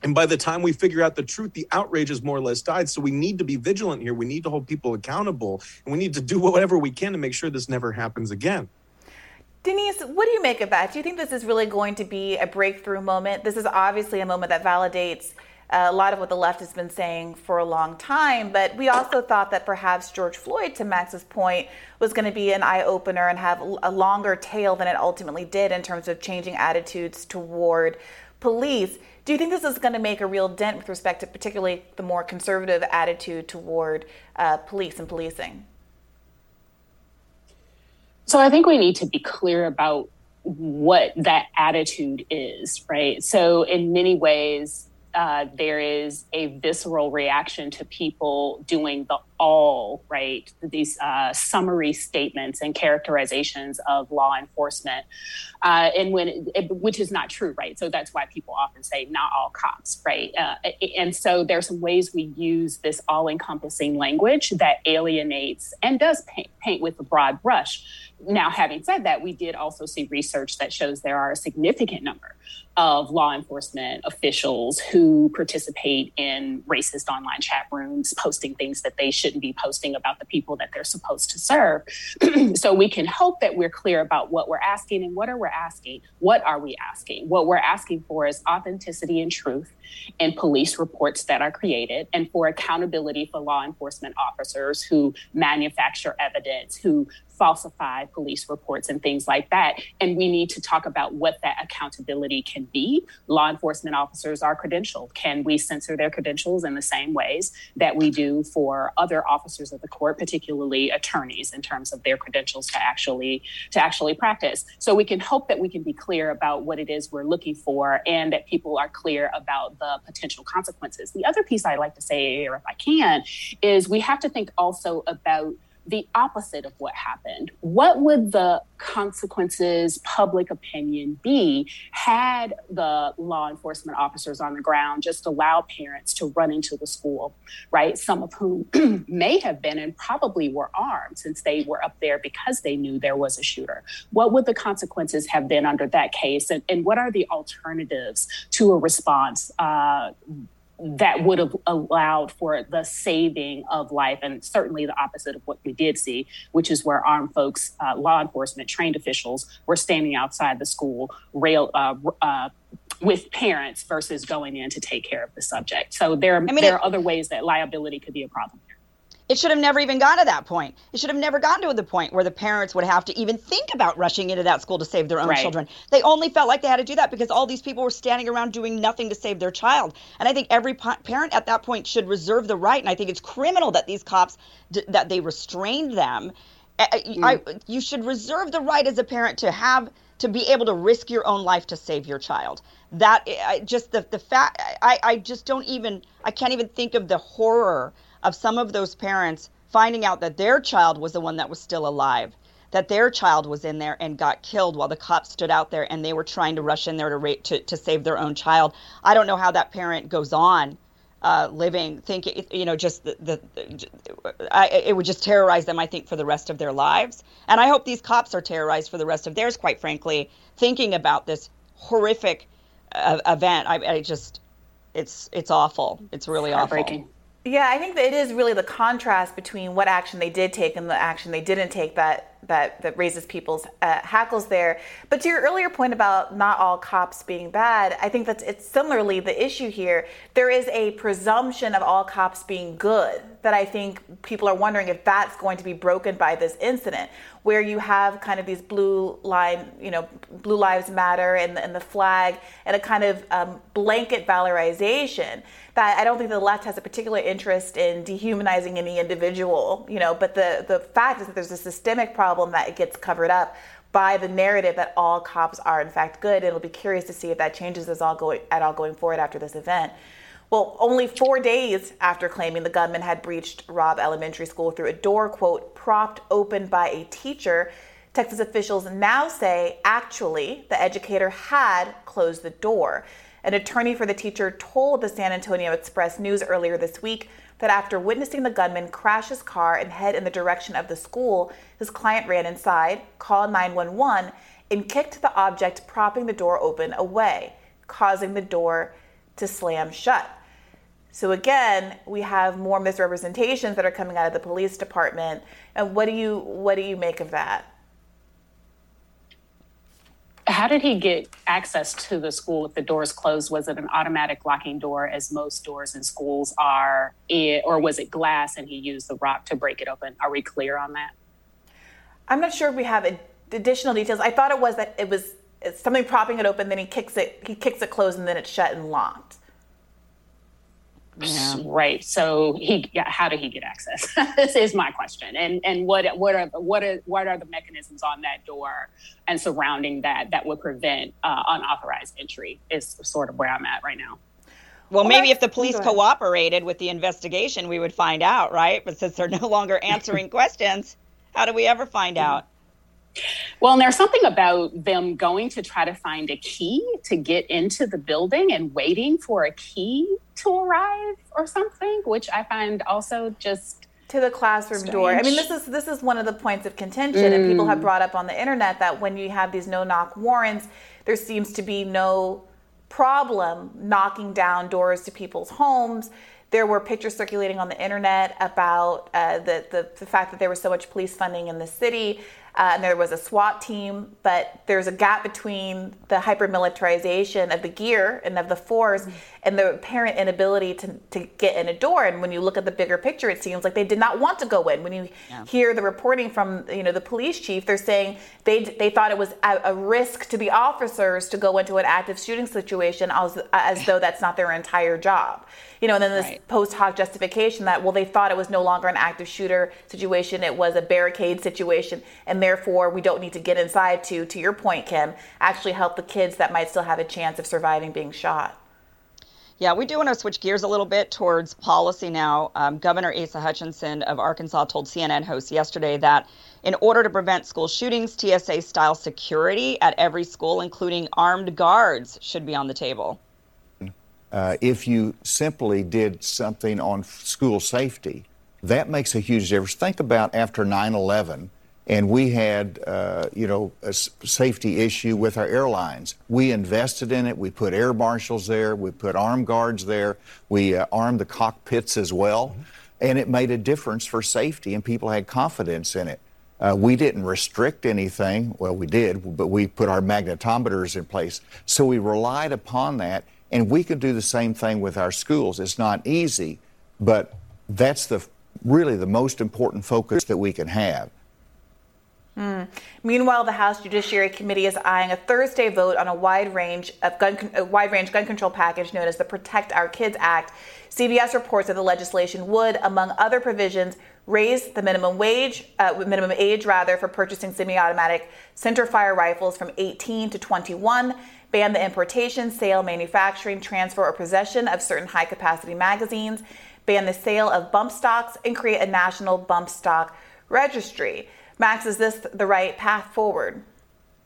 And by the time we figure out the truth, the outrage has more or less died. So we need to be vigilant here. We need to hold people accountable and we need to do whatever we can to make sure this never happens again. Denise, what do you make of that? Do you think this is really going to be a breakthrough moment? This is obviously a moment that validates uh, a lot of what the left has been saying for a long time, but we also thought that perhaps George Floyd, to Max's point, was going to be an eye opener and have a longer tail than it ultimately did in terms of changing attitudes toward police. Do you think this is going to make a real dent with respect to particularly the more conservative attitude toward uh, police and policing? So I think we need to be clear about what that attitude is, right? So in many ways, uh, there is a visceral reaction to people doing the all right these uh, summary statements and characterizations of law enforcement uh, and when it, it, which is not true right? So that's why people often say not all cops right? Uh, and so there's some ways we use this all-encompassing language that alienates and does paint, paint with a broad brush. Now having said that we did also see research that shows there are a significant number of law enforcement officials who participate in racist online chat rooms, posting things that they shouldn't be posting about the people that they're supposed to serve. so we can hope that we're clear about what we're asking and what are we asking? What are we asking? What we're asking for is authenticity and truth in police reports that are created and for accountability for law enforcement officers who manufacture evidence, who falsify police reports and things like that. And we need to talk about what that accountability can be. Law enforcement officers are credentialed. Can we censor their credentials in the same ways that we do for other officers of the court, particularly attorneys, in terms of their credentials to actually to actually practice? So we can hope that we can be clear about what it is we're looking for and that people are clear about the potential consequences. The other piece I like to say here, if I can, is we have to think also about the opposite of what happened. What would the consequences, public opinion be had the law enforcement officers on the ground just allow parents to run into the school, right? Some of whom may have been and probably were armed since they were up there because they knew there was a shooter. What would the consequences have been under that case? And, and what are the alternatives to a response uh, that would have allowed for the saving of life and certainly the opposite of what we did see which is where armed folks uh, law enforcement trained officials were standing outside the school rail uh, uh, with parents versus going in to take care of the subject. So there, I mean, there it, are other ways that liability could be a problem it should have never even gotten to that point. It should have never gotten to the point where the parents would have to even think about rushing into that school to save their own right. children. They only felt like they had to do that because all these people were standing around doing nothing to save their child. And I think every parent at that point should reserve the right. And I think it's criminal that these cops that they restrained them. Mm. I, you should reserve the right as a parent to have to be able to risk your own life to save your child. That I, just the the fact I, I just don't even I can't even think of the horror of some of those parents finding out that their child was the one that was still alive, that their child was in there and got killed while the cops stood out there and they were trying to rush in there to rate, to, to save their own child. I don't know how that parent goes on uh, living, thinking, you know, just the, the, the I, it would just terrorize them, I think, for the rest of their lives. And I hope these cops are terrorized for the rest of theirs, quite frankly, thinking about this horrific uh, event. I, I just, it's it's awful. It's really awful. Yeah, I think that it is really the contrast between what action they did take and the action they didn't take that that that raises people's uh, hackles there. But to your earlier point about not all cops being bad, I think that's it's similarly the issue here. There is a presumption of all cops being good that I think people are wondering if that's going to be broken by this incident, where you have kind of these blue line, you know, blue lives matter and, and the flag and a kind of um, blanket valorization that I don't think the left has a particular interest in dehumanizing any individual, you know, but the, the fact is that there's a systemic problem that it gets covered up by the narrative that all cops are in fact good. It'll be curious to see if that changes as all going, at all going forward after this event. Well, only four days after claiming the gunman had breached Robb Elementary School through a door, quote, propped open by a teacher, Texas officials now say actually the educator had closed the door. An attorney for the teacher told the San Antonio Express News earlier this week that after witnessing the gunman crash his car and head in the direction of the school, his client ran inside, called 911, and kicked the object propping the door open away, causing the door to slam shut. So again, we have more misrepresentations that are coming out of the police department. And what do you what do you make of that? How did he get access to the school if the doors closed? Was it an automatic locking door, as most doors in schools are, or was it glass and he used the rock to break it open? Are we clear on that? I'm not sure if we have additional details. I thought it was that it was something propping it open, then he kicks it, he kicks it closed, and then it's shut and locked. Yeah. Right. So he, yeah, how did he get access? this is my question. And and what what are the, what are what are the mechanisms on that door and surrounding that that would prevent uh, unauthorized entry? Is sort of where I'm at right now. Well, well maybe if the police cooperated with the investigation, we would find out, right? But since they're no longer answering questions, how do we ever find out? Well, and there's something about them going to try to find a key to get into the building and waiting for a key to arrive or something, which I find also just to the classroom strange. door. I mean, this is this is one of the points of contention, mm. and people have mm. brought up on the internet that when you have these no knock warrants, there seems to be no problem knocking down doors to people's homes. There were pictures circulating on the internet about uh, the, the, the fact that there was so much police funding in the city uh, and there was a SWAT team, but there's a gap between the hypermilitarization of the gear and of the force mm-hmm. and the apparent inability to, to get in a door. And when you look at the bigger picture, it seems like they did not want to go in. When you yeah. hear the reporting from you know the police chief, they're saying they they thought it was a, a risk to the officers to go into an active shooting situation as, as though that's not their entire job you know, and then this right. post hoc justification that, well, they thought it was no longer an active shooter situation, it was a barricade situation, and therefore we don't need to get inside to, to your point, Kim, actually help the kids that might still have a chance of surviving being shot. Yeah, we do want to switch gears a little bit towards policy now. Um, Governor Asa Hutchinson of Arkansas told CNN hosts yesterday that in order to prevent school shootings, TSA style security at every school, including armed guards, should be on the table. Uh, if you simply did something on school safety, that makes a huge difference. Think about after 9 11 and we had, uh, you know, a safety issue with our airlines. We invested in it. We put air marshals there. We put armed guards there. We uh, armed the cockpits as well. Mm-hmm. And it made a difference for safety, and people had confidence in it. Uh, we didn't restrict anything. Well, we did, but we put our magnetometers in place. So we relied upon that. And we can do the same thing with our schools. It's not easy, but that's the really the most important focus that we can have. Mm. Meanwhile, the House Judiciary Committee is eyeing a Thursday vote on a wide range of gun, wide range gun control package known as the Protect Our Kids Act. CBS reports that the legislation would, among other provisions, raise the minimum wage, uh, minimum age rather, for purchasing semi-automatic centerfire rifles from 18 to 21 ban the importation, sale, manufacturing, transfer, or possession of certain high capacity magazines, ban the sale of bump stocks, and create a national bump stock registry. Max, is this the right path forward?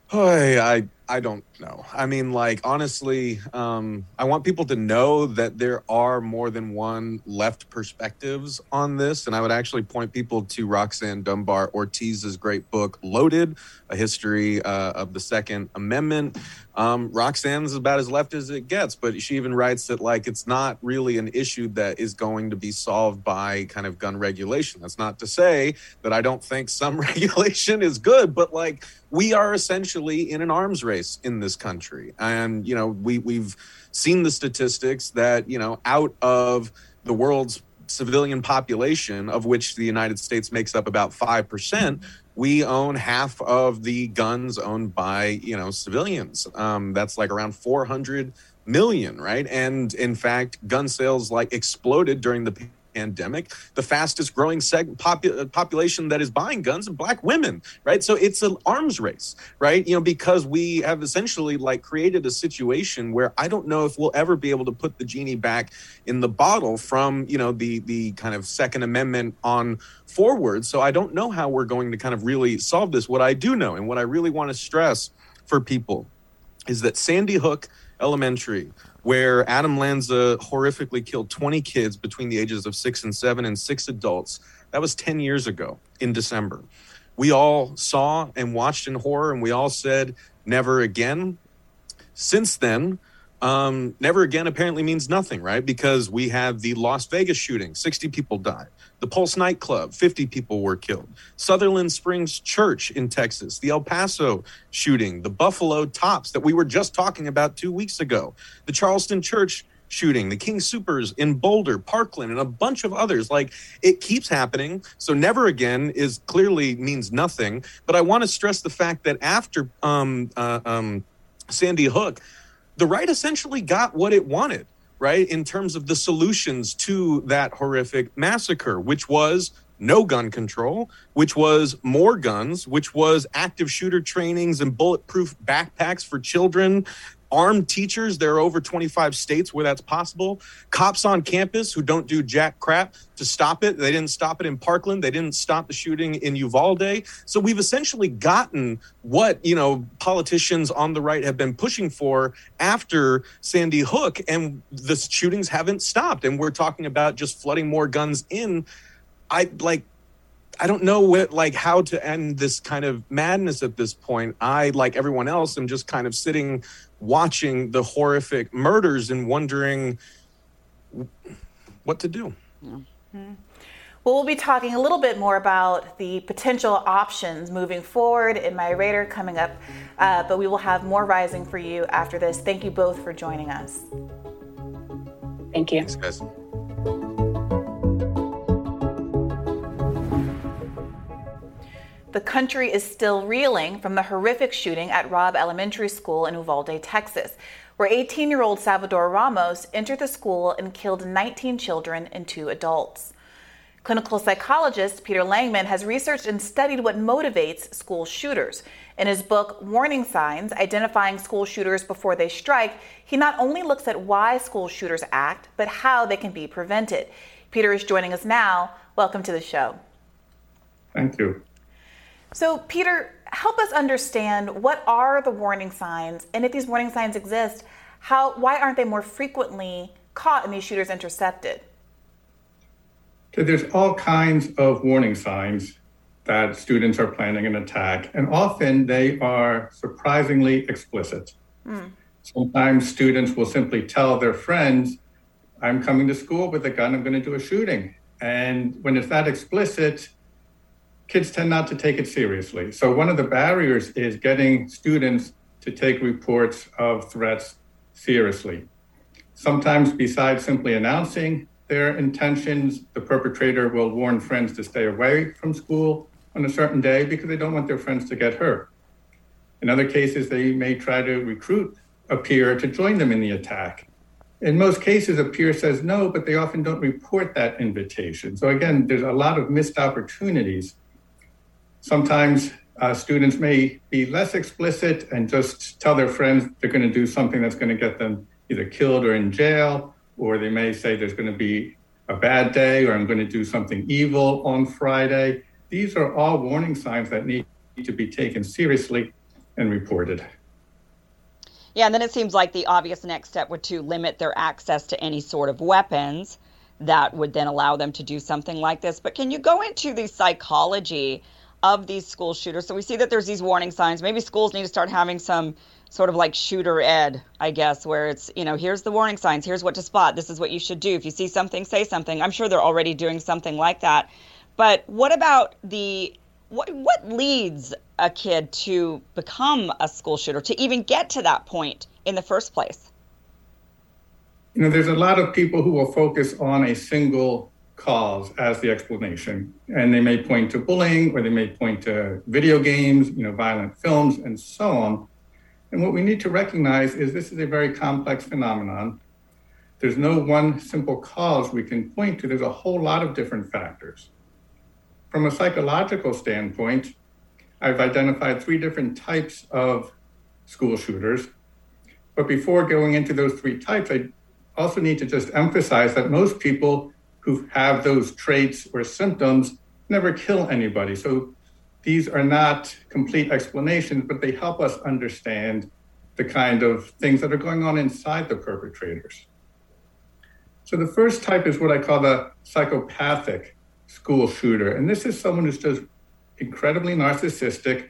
Hey, I I don't know. I mean, like honestly, um, I want people to know that there are more than one left perspectives on this, and I would actually point people to Roxanne Dunbar Ortiz's great book "Loaded: A History uh, of the Second Amendment." Um, Roxanne's about as left as it gets, but she even writes that like it's not really an issue that is going to be solved by kind of gun regulation. That's not to say that I don't think some regulation is good, but like we are essentially in an arms race in this country. And, you know, we, we've seen the statistics that, you know, out of the world's civilian population, of which the United States makes up about 5%, we own half of the guns owned by, you know, civilians. Um, that's like around 400 million, right? And in fact, gun sales like exploded during the pandemic, the fastest growing seg- popu- uh, population that is buying guns black women, right? So it's an arms race, right? You know, because we have essentially like created a situation where I don't know if we'll ever be able to put the genie back in the bottle from, you know, the the kind of Second Amendment on forward. So I don't know how we're going to kind of really solve this. What I do know and what I really want to stress for people is that Sandy Hook Elementary where Adam Lanza horrifically killed 20 kids between the ages of six and seven and six adults. That was 10 years ago in December. We all saw and watched in horror, and we all said, never again. Since then, um, never again apparently means nothing, right? Because we have the Las Vegas shooting, 60 people died. The Pulse nightclub, 50 people were killed. Sutherland Springs Church in Texas, the El Paso shooting, the Buffalo Tops that we were just talking about two weeks ago, the Charleston Church shooting, the King Soopers in Boulder, Parkland, and a bunch of others. Like it keeps happening. So never again is clearly means nothing. But I want to stress the fact that after um, uh, um, Sandy Hook, the right essentially got what it wanted right, in terms of the solutions to that horrific massacre, which was no gun control, which was more guns, which was active shooter trainings and bulletproof backpacks for children, armed teachers. There are over 25 states where that's possible. Cops on campus who don't do jack crap to stop it. They didn't stop it in Parkland. They didn't stop the shooting in Uvalde. So we've essentially gotten what, you know, politicians on the right have been pushing for after Sandy Hook and the shootings haven't stopped. And we're talking about just flooding more guns in. I like I don't know what like how to end this kind of madness at this point. I, like everyone else, am just kind of sitting watching the horrific murders and wondering what to do. Mm-hmm. Well, we'll be talking a little bit more about the potential options moving forward in My Radar coming up, uh, but we will have more rising for you after this. Thank you both for joining us. Thank you. Thanks, guys. The country is still reeling from the horrific shooting at Robb Elementary School in Uvalde, Texas, where 18 year old Salvador Ramos entered the school and killed 19 children and two adults. Clinical psychologist Peter Langman has researched and studied what motivates school shooters. In his book, Warning Signs Identifying School Shooters Before They Strike, he not only looks at why school shooters act, but how they can be prevented. Peter is joining us now. Welcome to the show. Thank you. So, Peter, help us understand what are the warning signs, and if these warning signs exist, how why aren't they more frequently caught and these shooters intercepted? So there's all kinds of warning signs that students are planning an attack, and often they are surprisingly explicit. Mm. Sometimes students will simply tell their friends, I'm coming to school with a gun, I'm going to do a shooting. And when it's that explicit, kids tend not to take it seriously. So, one of the barriers is getting students to take reports of threats seriously. Sometimes, besides simply announcing their intentions, the perpetrator will warn friends to stay away from school on a certain day because they don't want their friends to get hurt. In other cases, they may try to recruit a peer to join them in the attack. In most cases, a peer says no, but they often don't report that invitation. So, again, there's a lot of missed opportunities Sometimes uh, students may be less explicit and just tell their friends they're going to do something that's going to get them either killed or in jail, or they may say there's going to be a bad day or I'm going to do something evil on Friday. These are all warning signs that need to be taken seriously and reported. Yeah, and then it seems like the obvious next step would to limit their access to any sort of weapons that would then allow them to do something like this. But can you go into the psychology of these school shooters. So we see that there's these warning signs. Maybe schools need to start having some sort of like shooter ed, I guess, where it's, you know, here's the warning signs, here's what to spot, this is what you should do. If you see something, say something. I'm sure they're already doing something like that. But what about the what what leads a kid to become a school shooter, to even get to that point in the first place? You know, there's a lot of people who will focus on a single cause as the explanation. And they may point to bullying or they may point to video games, you know, violent films, and so on. And what we need to recognize is this is a very complex phenomenon. There's no one simple cause we can point to, there's a whole lot of different factors. From a psychological standpoint, I've identified three different types of school shooters. But before going into those three types, I also need to just emphasize that most people who have those traits or symptoms never kill anybody. So these are not complete explanations, but they help us understand the kind of things that are going on inside the perpetrators. So the first type is what I call the psychopathic school shooter. And this is someone who's just incredibly narcissistic.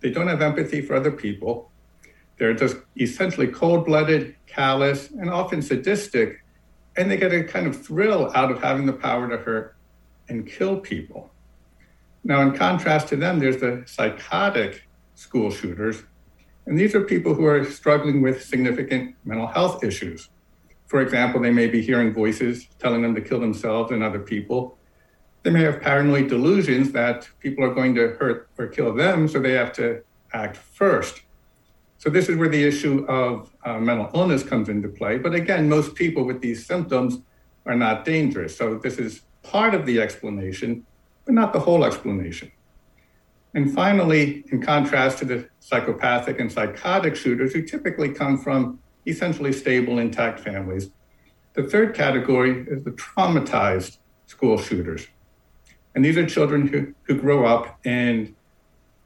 They don't have empathy for other people. They're just essentially cold blooded, callous, and often sadistic and they get a kind of thrill out of having the power to hurt and kill people. Now, in contrast to them, there's the psychotic school shooters, and these are people who are struggling with significant mental health issues. For example, they may be hearing voices telling them to kill themselves and other people. They may have paranoid delusions that people are going to hurt or kill them, so they have to act first. So this is where the issue of uh, mental illness comes into play. But again, most people with these symptoms are not dangerous. So this is part of the explanation, but not the whole explanation. And finally, in contrast to the psychopathic and psychotic shooters who typically come from essentially stable, intact families, the third category is the traumatized school shooters. And these are children who, who grow up in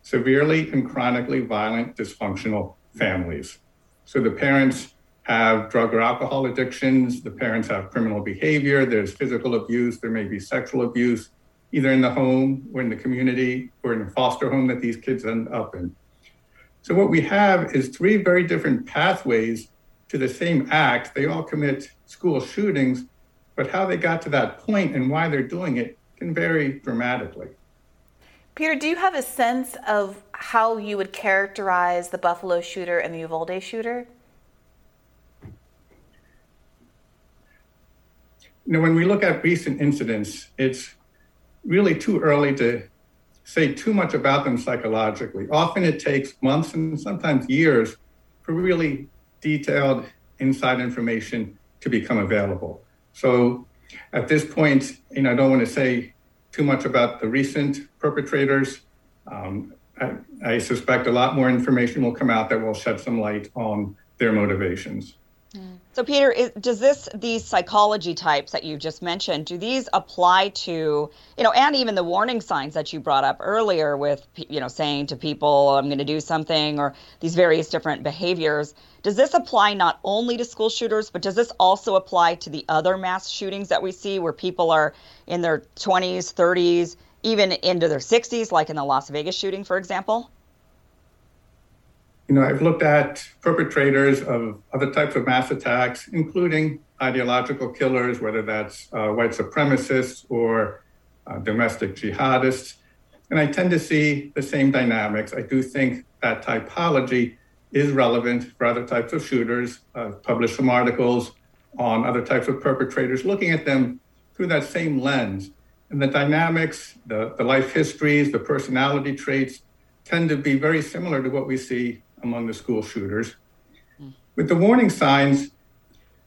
severely and chronically violent, dysfunctional families. So the parents have drug or alcohol addictions, the parents have criminal behavior, there's physical abuse, there may be sexual abuse, either in the home or in the community or in a foster home that these kids end up in. So what we have is three very different pathways to the same act. They all commit school shootings, but how they got to that point and why they're doing it can vary dramatically. Peter, do you have a sense of how you would characterize the Buffalo shooter and the Uvalde shooter? You know, when we look at recent incidents, it's really too early to say too much about them psychologically. Often it takes months and sometimes years for really detailed inside information to become available. So at this point, you know, I don't want to say too much about the recent perpetrators. Um, I, suspect a lot more information will come out that will shed some light on their motivations. So, Peter, is, does this these psychology types that you just mentioned do these apply to you know, and even the warning signs that you brought up earlier with you know saying to people, "I'm going to do something," or these various different behaviors? Does this apply not only to school shooters, but does this also apply to the other mass shootings that we see, where people are in their 20s, 30s, even into their 60s, like in the Las Vegas shooting, for example? You know, I've looked at perpetrators of other types of mass attacks, including ideological killers, whether that's uh, white supremacists or uh, domestic jihadists. And I tend to see the same dynamics. I do think that typology is relevant for other types of shooters. I've published some articles on other types of perpetrators, looking at them through that same lens. And the dynamics, the, the life histories, the personality traits tend to be very similar to what we see among the school shooters. Mm. With the warning signs,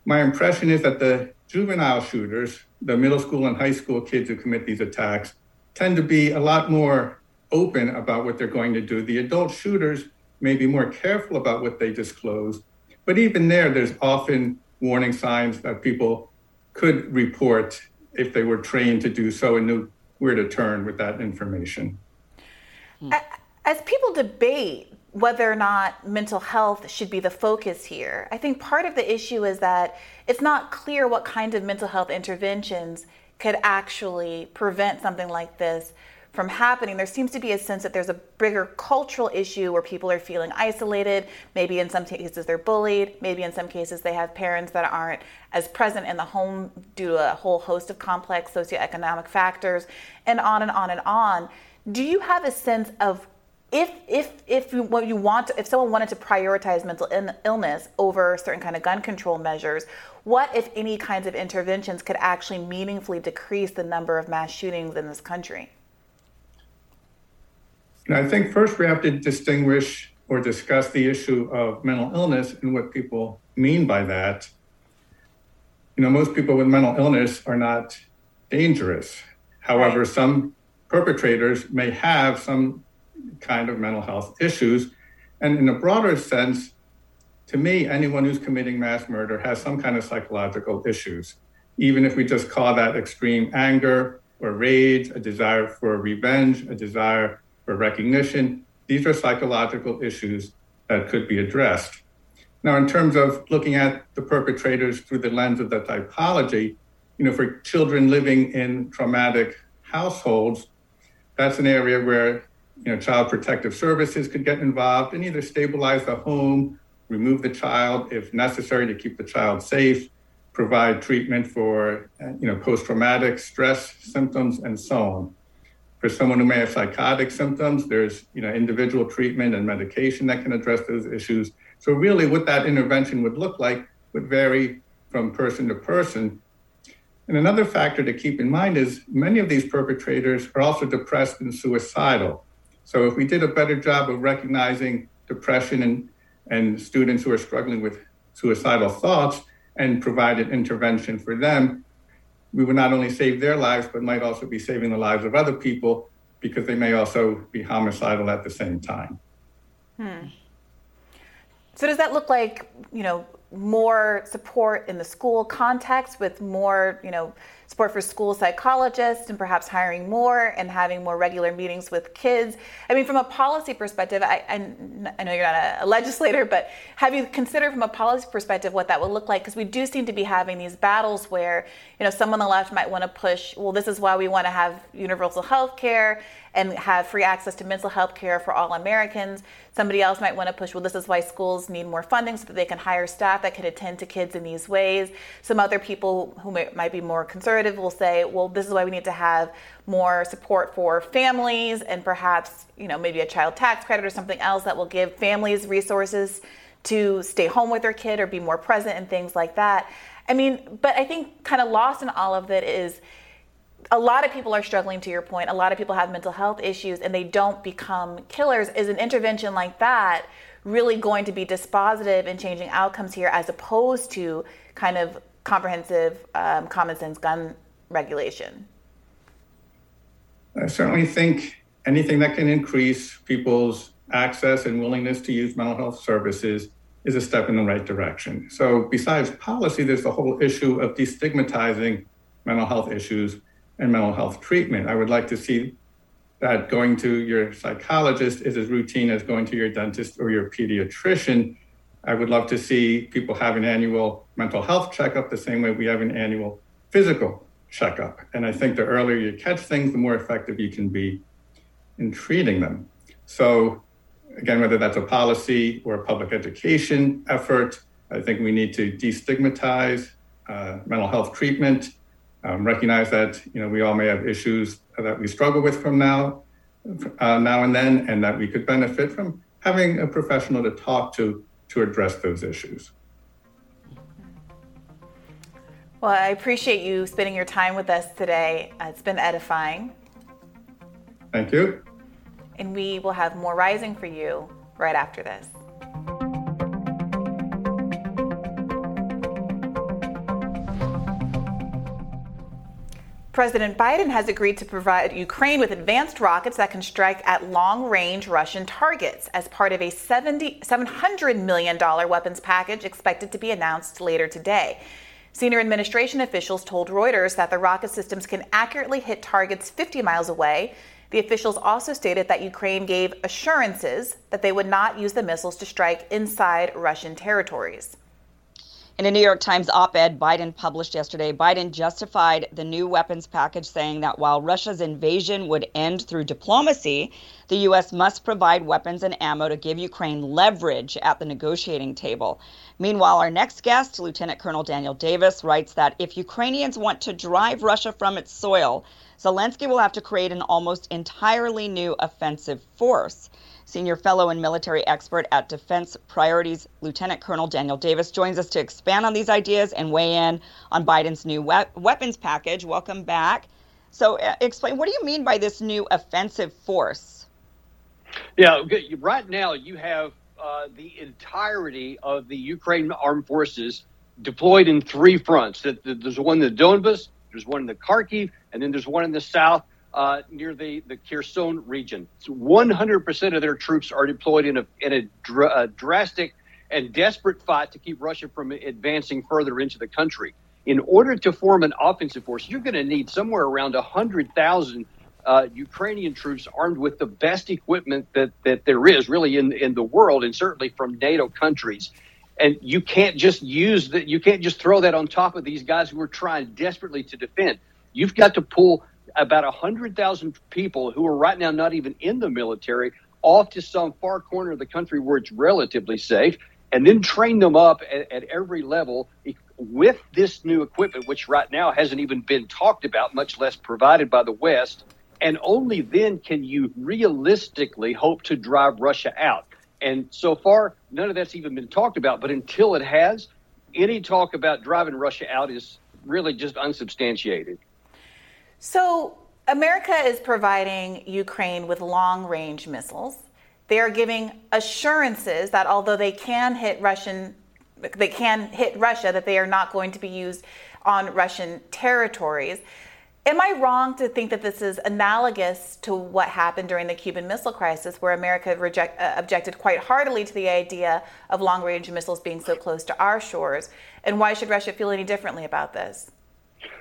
my impression is that the juvenile shooters, the middle school and high school kids who commit these attacks, tend to be a lot more open about what they're going to do. The adult shooters may be more careful about what they disclose, but even there, there's often warning signs that people could report if they were trained to do so and knew where to turn with that information. Hmm. As people debate whether or not mental health should be the focus here. I think part of the issue is that it's not clear what kind of mental health interventions could actually prevent something like this from happening. There seems to be a sense that there's a bigger cultural issue where people are feeling isolated. Maybe in some cases they're bullied. Maybe in some cases they have parents that aren't as present in the home due to a whole host of complex socioeconomic factors, and on and on and on. Do you have a sense of if if if you, what you want to, if someone wanted to prioritize mental illness over certain kind of gun control measures what if any kinds of interventions could actually meaningfully decrease the number of mass shootings in this country i think first we have to distinguish or discuss the issue of mental illness and what people mean by that. You know most people with mental illness are not dangerous. However some perpetrators may have some kind of mental health issues. And in a broader sense, to me, anyone who's committing mass murder has some kind of psychological issues, even if we just call that extreme anger or rage, a desire for revenge, a desire for recognition. These are psychological issues that could be addressed. Now, in terms of looking at the perpetrators through the lens of the typology, you know, for children living in traumatic households, that's an area where you know, child protective services could get involved and either stabilize the home, remove the child if necessary to keep the child safe, provide treatment for, you know, post-traumatic stress symptoms and so on. For someone who may have psychotic symptoms, there's, you know, individual treatment and medication that can address those issues. So really what that intervention would look like would vary from person to person. And another factor to keep in mind is many of these perpetrators are also depressed and suicidal. So if we did a better job of recognizing depression and, and students who are struggling with suicidal thoughts and provided intervention for them, we would not only save their lives, but might also be saving the lives of other people because they may also be homicidal at the same time. Hmm. So does that look like, you know, more support in the school context with more, you know, support for school psychologists and perhaps hiring more and having more regular meetings with kids. I mean, from a policy perspective, I, I, I know you're not a, legislator, but have you considered from a policy perspective what that would look like? Because we do seem to be having these battles where, you know, some on the left might want to push, well, this is why we want to have universal health care and have free access to mental health care for all Americans. Somebody else might want to push, well, this is why schools need more funding so that they can hire staff that can attend to kids in these ways. Some other people who may, might be more conservative will say, well, this is why we need to have more support for families and perhaps, you know, maybe a child tax credit or something else that will give families resources to stay home with their kid or be more present and things like that. I mean, but I think kind of lost in all of it is a lot of people are struggling to your point. A lot of people have mental health issues and they don't become killers. Is an intervention like that really going to be dispositive in changing outcomes here as opposed to kind of comprehensive um, common sense gun regulation? I certainly think anything that can increase people's access and willingness to use mental health services is a step in the right direction. So, besides policy, there's the whole issue of destigmatizing mental health issues and mental health treatment. I would like to see that going to your psychologist is as routine as going to your dentist or your pediatrician. I would love to see people have an annual mental health checkup the same way we have an annual physical checkup. And I think the earlier you catch things, the more effective you can be in treating them. So, again, whether that's a policy or a public education effort, I think we need to destigmatize uh, mental health treatment um, recognize that you know we all may have issues that we struggle with from now uh, now and then, and that we could benefit from having a professional to talk to to address those issues. Well, I appreciate you spending your time with us today. Uh, it's been edifying. Thank you. And we will have more rising for you right after this. President Biden has agreed to provide Ukraine with advanced rockets that can strike at long range Russian targets as part of a $70, $700 million weapons package expected to be announced later today. Senior administration officials told Reuters that the rocket systems can accurately hit targets 50 miles away. The officials also stated that Ukraine gave assurances that they would not use the missiles to strike inside Russian territories. In a New York Times op ed Biden published yesterday, Biden justified the new weapons package, saying that while Russia's invasion would end through diplomacy, the U.S. must provide weapons and ammo to give Ukraine leverage at the negotiating table. Meanwhile, our next guest, Lieutenant Colonel Daniel Davis, writes that if Ukrainians want to drive Russia from its soil, Zelensky will have to create an almost entirely new offensive force. Senior fellow and military expert at Defense Priorities, Lieutenant Colonel Daniel Davis, joins us to expand on these ideas and weigh in on Biden's new we- weapons package. Welcome back. So, uh, explain what do you mean by this new offensive force? Yeah, right now you have uh, the entirety of the Ukraine armed forces deployed in three fronts. There's one in the Donbas, there's one in the Kharkiv, and then there's one in the south uh, near the, the Kherson region. So 100% of their troops are deployed in a, in a, dr- a drastic and desperate fight to keep Russia from advancing further into the country. In order to form an offensive force, you're going to need somewhere around 100,000 uh, Ukrainian troops armed with the best equipment that, that there is really in, in the world and certainly from NATO countries. And you can't just use that, you can't just throw that on top of these guys who are trying desperately to defend. You've got to pull about 100,000 people who are right now not even in the military off to some far corner of the country where it's relatively safe, and then train them up at, at every level with this new equipment, which right now hasn't even been talked about, much less provided by the West. And only then can you realistically hope to drive Russia out. And so far, none of that's even been talked about. But until it has, any talk about driving Russia out is really just unsubstantiated. So, America is providing Ukraine with long range missiles. they are giving assurances that although they can hit Russian, they can hit Russia, that they are not going to be used on Russian territories. Am I wrong to think that this is analogous to what happened during the Cuban Missile Crisis, where America reject, uh, objected quite heartily to the idea of long range missiles being so close to our shores? And why should Russia feel any differently about this?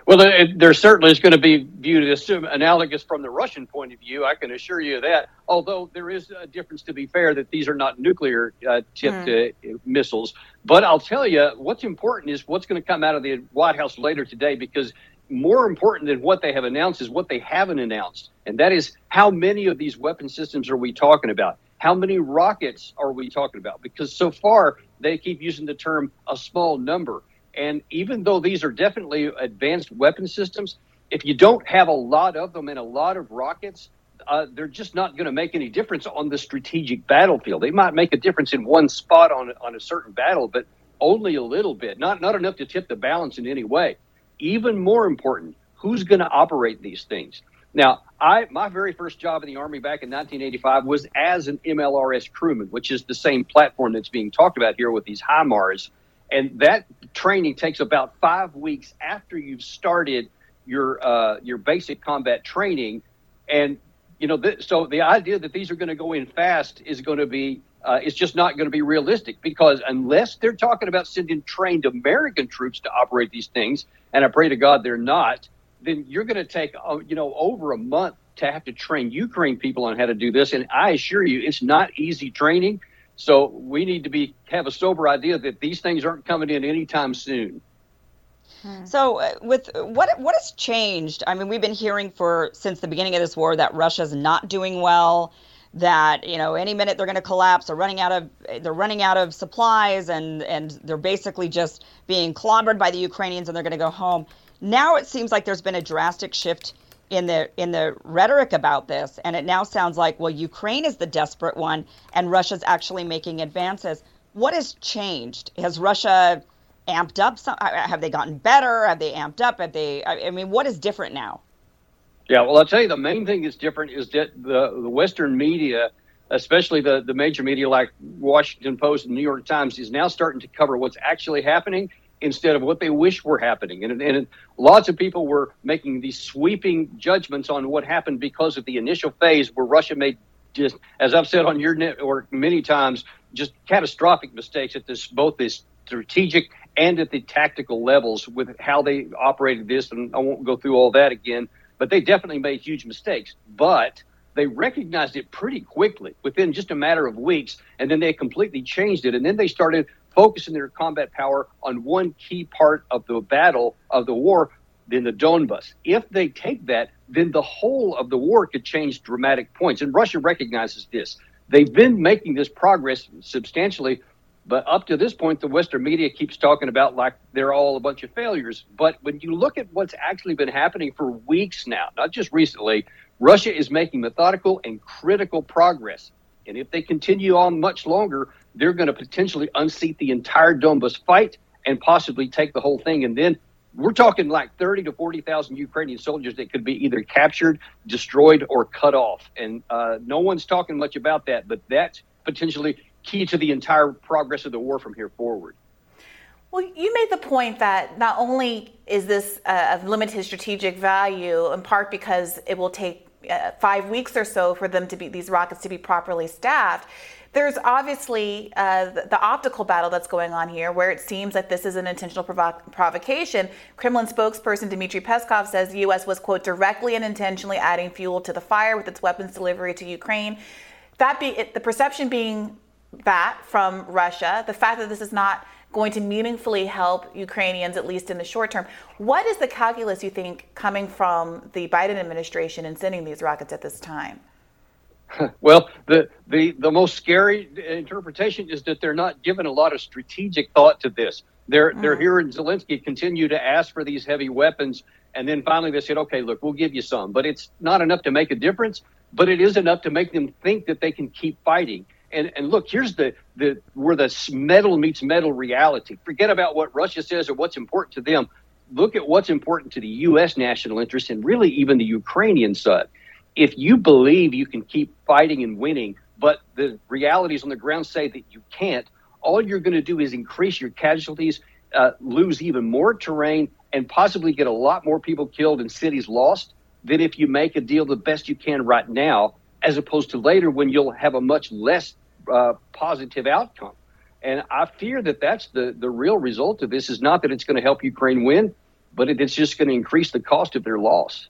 Well, there certainly is going to be viewed as analogous from the Russian point of view. I can assure you of that. Although there is a difference, to be fair, that these are not nuclear uh, tipped mm. uh, missiles. But I'll tell you, what's important is what's going to come out of the White House later today, because more important than what they have announced is what they haven't announced, and that is how many of these weapon systems are we talking about? How many rockets are we talking about? Because so far they keep using the term a small number. And even though these are definitely advanced weapon systems, if you don't have a lot of them and a lot of rockets, uh, they're just not going to make any difference on the strategic battlefield. They might make a difference in one spot on on a certain battle, but only a little bit, not not enough to tip the balance in any way. Even more important, who's going to operate these things? Now, I my very first job in the Army back in 1985 was as an MLRS crewman, which is the same platform that's being talked about here with these HIMARS. And that training takes about five weeks after you've started your uh, your basic combat training. And you know, th- so the idea that these are going to go in fast is going to be uh, it's just not going to be realistic because unless they're talking about sending trained American troops to operate these things, and I pray to God they're not, then you're going to take uh, you know over a month to have to train Ukraine people on how to do this. And I assure you, it's not easy training. So we need to be have a sober idea that these things aren't coming in anytime soon. Hmm. So, uh, with what what has changed? I mean, we've been hearing for since the beginning of this war that Russia's not doing well. That you know, any minute they're going to collapse. They're running out of they're running out of supplies, and and they're basically just being clobbered by the Ukrainians, and they're going to go home. Now it seems like there's been a drastic shift in the in the rhetoric about this and it now sounds like well Ukraine is the desperate one and Russia's actually making advances what has changed has Russia amped up some uh, have they gotten better? Have they amped up? Have they I mean what is different now? Yeah well I'll tell you the main thing that's different is that the the western media especially the the major media like Washington Post and New York Times is now starting to cover what's actually happening instead of what they wish were happening. And, and lots of people were making these sweeping judgments on what happened because of the initial phase where Russia made just, as I've said on your network many times, just catastrophic mistakes at this both this strategic and at the tactical levels with how they operated this. And I won't go through all that again, but they definitely made huge mistakes. But they recognized it pretty quickly within just a matter of weeks, and then they completely changed it. And then they started focusing their combat power on one key part of the battle of the war, then the Donbas. If they take that, then the whole of the war could change dramatic points. And Russia recognizes this. They've been making this progress substantially, but up to this point, the Western media keeps talking about like they're all a bunch of failures. But when you look at what's actually been happening for weeks now, not just recently, Russia is making methodical and critical progress. And if they continue on much longer, they're going to potentially unseat the entire Donbas fight and possibly take the whole thing. And then we're talking like 30 to 40,000 Ukrainian soldiers that could be either captured, destroyed, or cut off. And uh, no one's talking much about that, but that's potentially key to the entire progress of the war from here forward. Well, you made the point that not only is this uh, of limited strategic value, in part because it will take uh, five weeks or so for them to be these rockets to be properly staffed there's obviously uh, the, the, optical battle that's going on here, where it seems that this is an intentional provo- provocation. Kremlin spokesperson Dmitry Peskov says the U.S. was, quote, directly and intentionally adding fuel to the fire with its weapons delivery to Ukraine. That be it, the perception being that from Russia, the fact that this is not going to meaningfully help Ukrainians, at least in the short term. What is the calculus you think coming from the Biden administration in sending these rockets at this time? Well, the, the, the most scary interpretation is that they're not given a lot of strategic thought to this. They're, mm. they're hearing Zelensky continue to ask for these heavy weapons, and then finally they said, okay, look, we'll give you some. But it's not enough to make a difference, but it is enough to make them think that they can keep fighting. And, and look, here's the, the where the metal meets metal reality. Forget about what Russia says or what's important to them. Look at what's important to the U.S. national interest and really even the Ukrainian side if you believe you can keep fighting and winning, but the realities on the ground say that you can't, all you're going to do is increase your casualties, uh, lose even more terrain, and possibly get a lot more people killed and cities lost than if you make a deal the best you can right now, as opposed to later when you'll have a much less uh, positive outcome. And I fear that that's the, the real result of this is not that it's going to help Ukraine win, but it, it's just going to increase the cost of their loss.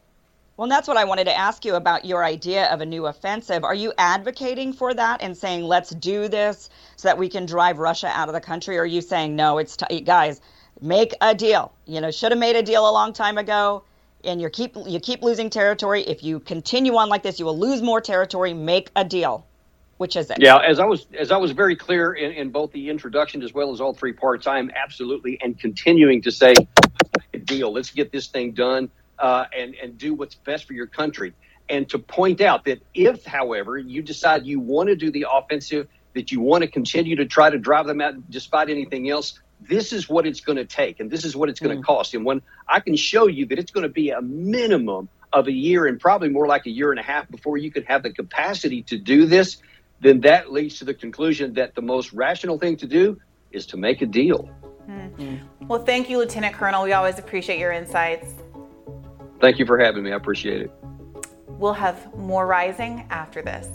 Well, that's what I wanted to ask you about your idea of a new offensive. Are you advocating for that and saying, let's do this so that we can drive Russia out of the country? Or are you saying, no, it's, t- guys, make a deal? You know, should have made a deal a long time ago. And you keep you keep losing territory. If you continue on like this, you will lose more territory. Make a deal. Which is it? Yeah, as I was as I was very clear in, in both the introduction as well as all three parts, I am absolutely and continuing to say, deal. Let's get this thing done uh, and and do what's best for your country. And to point out that if, however, you decide you want to do the offensive, that you want to continue to try to drive them out despite anything else, this is what it's going to take, and this is what it's going to mm. cost. And when I can show you that it's going to be a minimum of a year and probably more like a year and a half before you could have the capacity to do this, then that leads to the conclusion that the most rational thing to do is to make a deal. Mm. Well, thank you, Lieutenant Colonel. We always appreciate your insights. Thank you for having me. I appreciate it. We'll have more rising after this.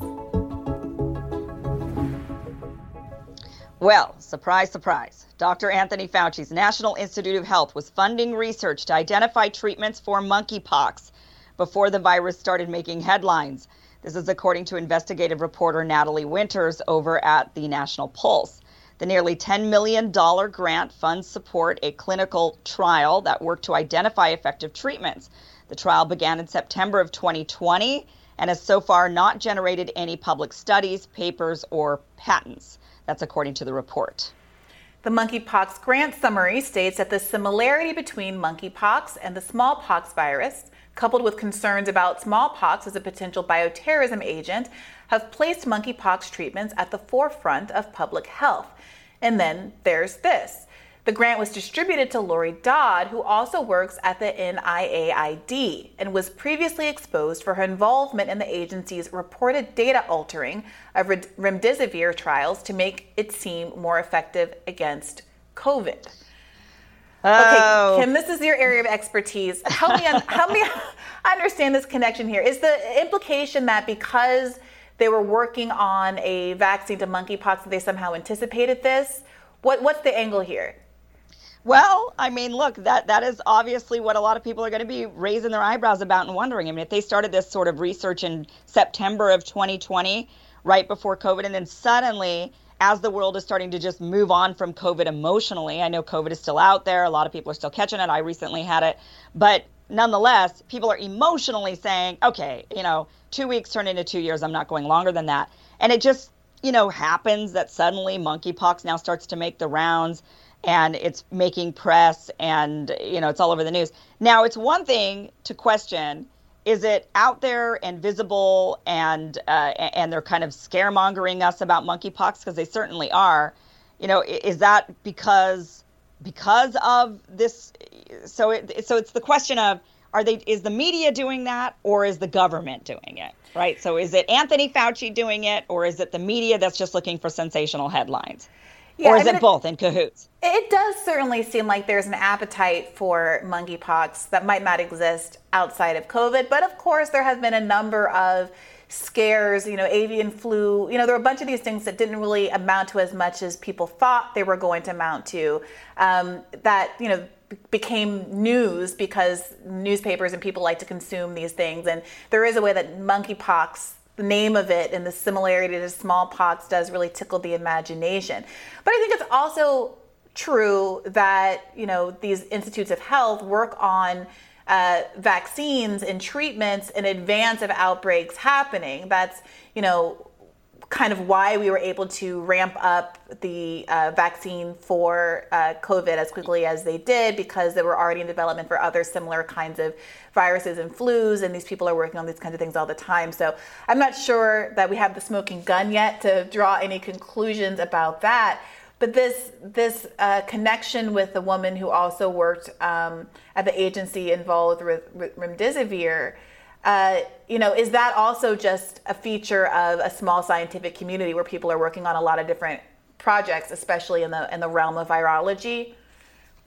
Well, surprise, surprise. Dr. Anthony Fauci's National Institute of Health was funding research to identify treatments for monkeypox before the virus started making headlines. This is according to investigative reporter Natalie Winters over at the National Pulse. The nearly $10 million grant funds support a clinical trial that worked to identify effective treatments. The trial began in September of 2020 and has so far not generated any public studies, papers, or patents. That's according to the report. The monkeypox grant summary states that the similarity between monkeypox and the smallpox virus, coupled with concerns about smallpox as a potential bioterrorism agent, have placed monkeypox treatments at the forefront of public health. And then there's this the grant was distributed to Lori Dodd, who also works at the NIAID and was previously exposed for her involvement in the agency's reported data altering of remdesivir trials to make it seem more effective against COVID. Oh. Okay, Kim, this is your area of expertise. Help me, un- help me understand this connection here. Is the implication that because they were working on a vaccine to monkeypox, that they somehow anticipated this? What, what's the angle here? Well, I mean, look, that that is obviously what a lot of people are going to be raising their eyebrows about and wondering. I mean, if they started this sort of research in September of 2020, right before COVID, and then suddenly, as the world is starting to just move on from COVID emotionally, I know COVID is still out there. A lot of people are still catching it. I recently had it, but nonetheless, people are emotionally saying, okay, you know, two weeks turned into two years. I'm not going longer than that, and it just you know happens that suddenly monkeypox now starts to make the rounds and it's making press and you know it's all over the news now it's one thing to question is it out there and visible and uh, and they're kind of scaremongering us about monkeypox? Because they certainly are. You know is that because because of this so it, so it's the question of are they is the media doing that or is the government doing it right? So is it anthony fauci doing it or is it the media that's just looking for sensational headlines yeah, or is I mean, it both in cahoots? It does certainly seem like there's an appetite for monkeypox that might not exist outside of COVID. But of course, there have been a number of scares, you know, avian flu. You know, there were a bunch of these things that didn't really amount to as much as people thought they were going to amount to. Um, that, you know, became news because newspapers and people like to consume these things. And there is a way that monkeypox the name of it and the similarity to smallpox does really tickle the imagination. But I think it's also true that you know these institutes of health work on uh, vaccines and treatments in advance of outbreaks happening. That's you know kind of why we were able to ramp up the uh, vaccine for uh, COVID as quickly as they did because they were already in development for other similar kinds of viruses and flus, and these people are working on these kinds of things all the time. So I'm not sure that we have the smoking gun yet to draw any conclusions about that. But this this uh, connection with the woman who also worked um, at the agency involved with remdesivir Uh, you know, is that also just a feature of a small scientific community where people are working on a lot of different projects, especially in the in the realm of virology?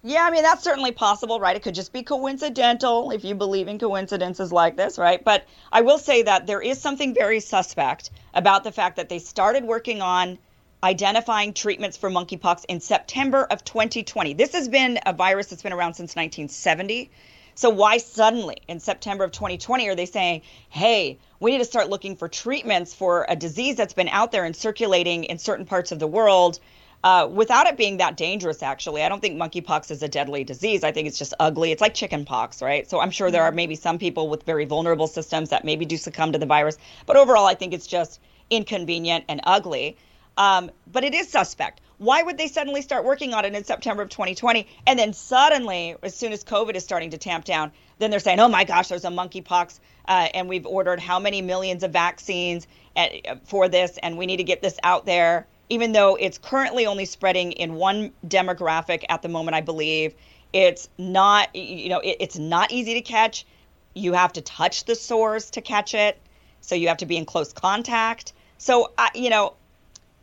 Yeah, I mean that's certainly possible, right? It could just be coincidental if you believe in coincidences like this, right? But I will say that there is something very suspect about the fact that they started working on identifying treatments for monkeypox in September of 2020. This has been a virus that's been around since 1970. So why suddenly in September of 2020 are they saying, "Hey, we need to start looking for treatments for a disease that's been out there and circulating in certain parts of the world uh, without it being that dangerous, actually. I don't think monkeypox is a deadly disease. I think it's just ugly. It's like chickenpox, right? So I'm sure there are mm-hmm. maybe some people with very vulnerable systems that maybe do succumb to the virus. But overall, I think it's just inconvenient and ugly. Um, but it is suspect. Why would they suddenly start working on it in September of 2020? And then suddenly, as soon as COVID is starting to tamp down, then they're saying, oh my gosh, there's a monkeypox, uh, and we've ordered how many millions of vaccines uh, for this, and we need to get this out there. Even though it's currently only spreading in one demographic at the moment, I believe it's not, you know, it, it's not easy to catch. You have to touch the sores to catch it, so you have to be in close contact. So, uh, you know,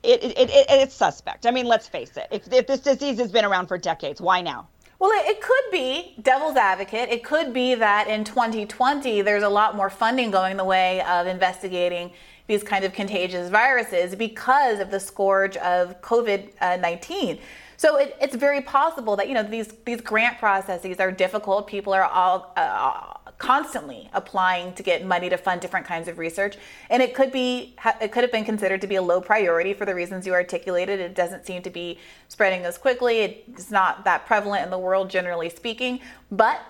it, it, it, it's suspect. I mean, let's face it. If, if this disease has been around for decades, why now? Well, it, could be devil's advocate. It could be that in 2020 there's a lot more funding going the way of investigating these kind of contagious viruses because of the scourge of COVID 19. So it, it's very possible that you know these these grant processes are difficult. People are all uh, constantly applying to get money to fund different kinds of research. And it could be it could have been considered to be a low priority for the reasons you articulated. It doesn't seem to be spreading as quickly. It's not that prevalent in the world generally speaking. But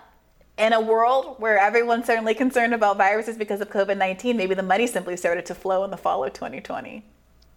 in a world where everyone's certainly concerned about viruses because of COVID-19 maybe the money simply started to flow in the fall of 2020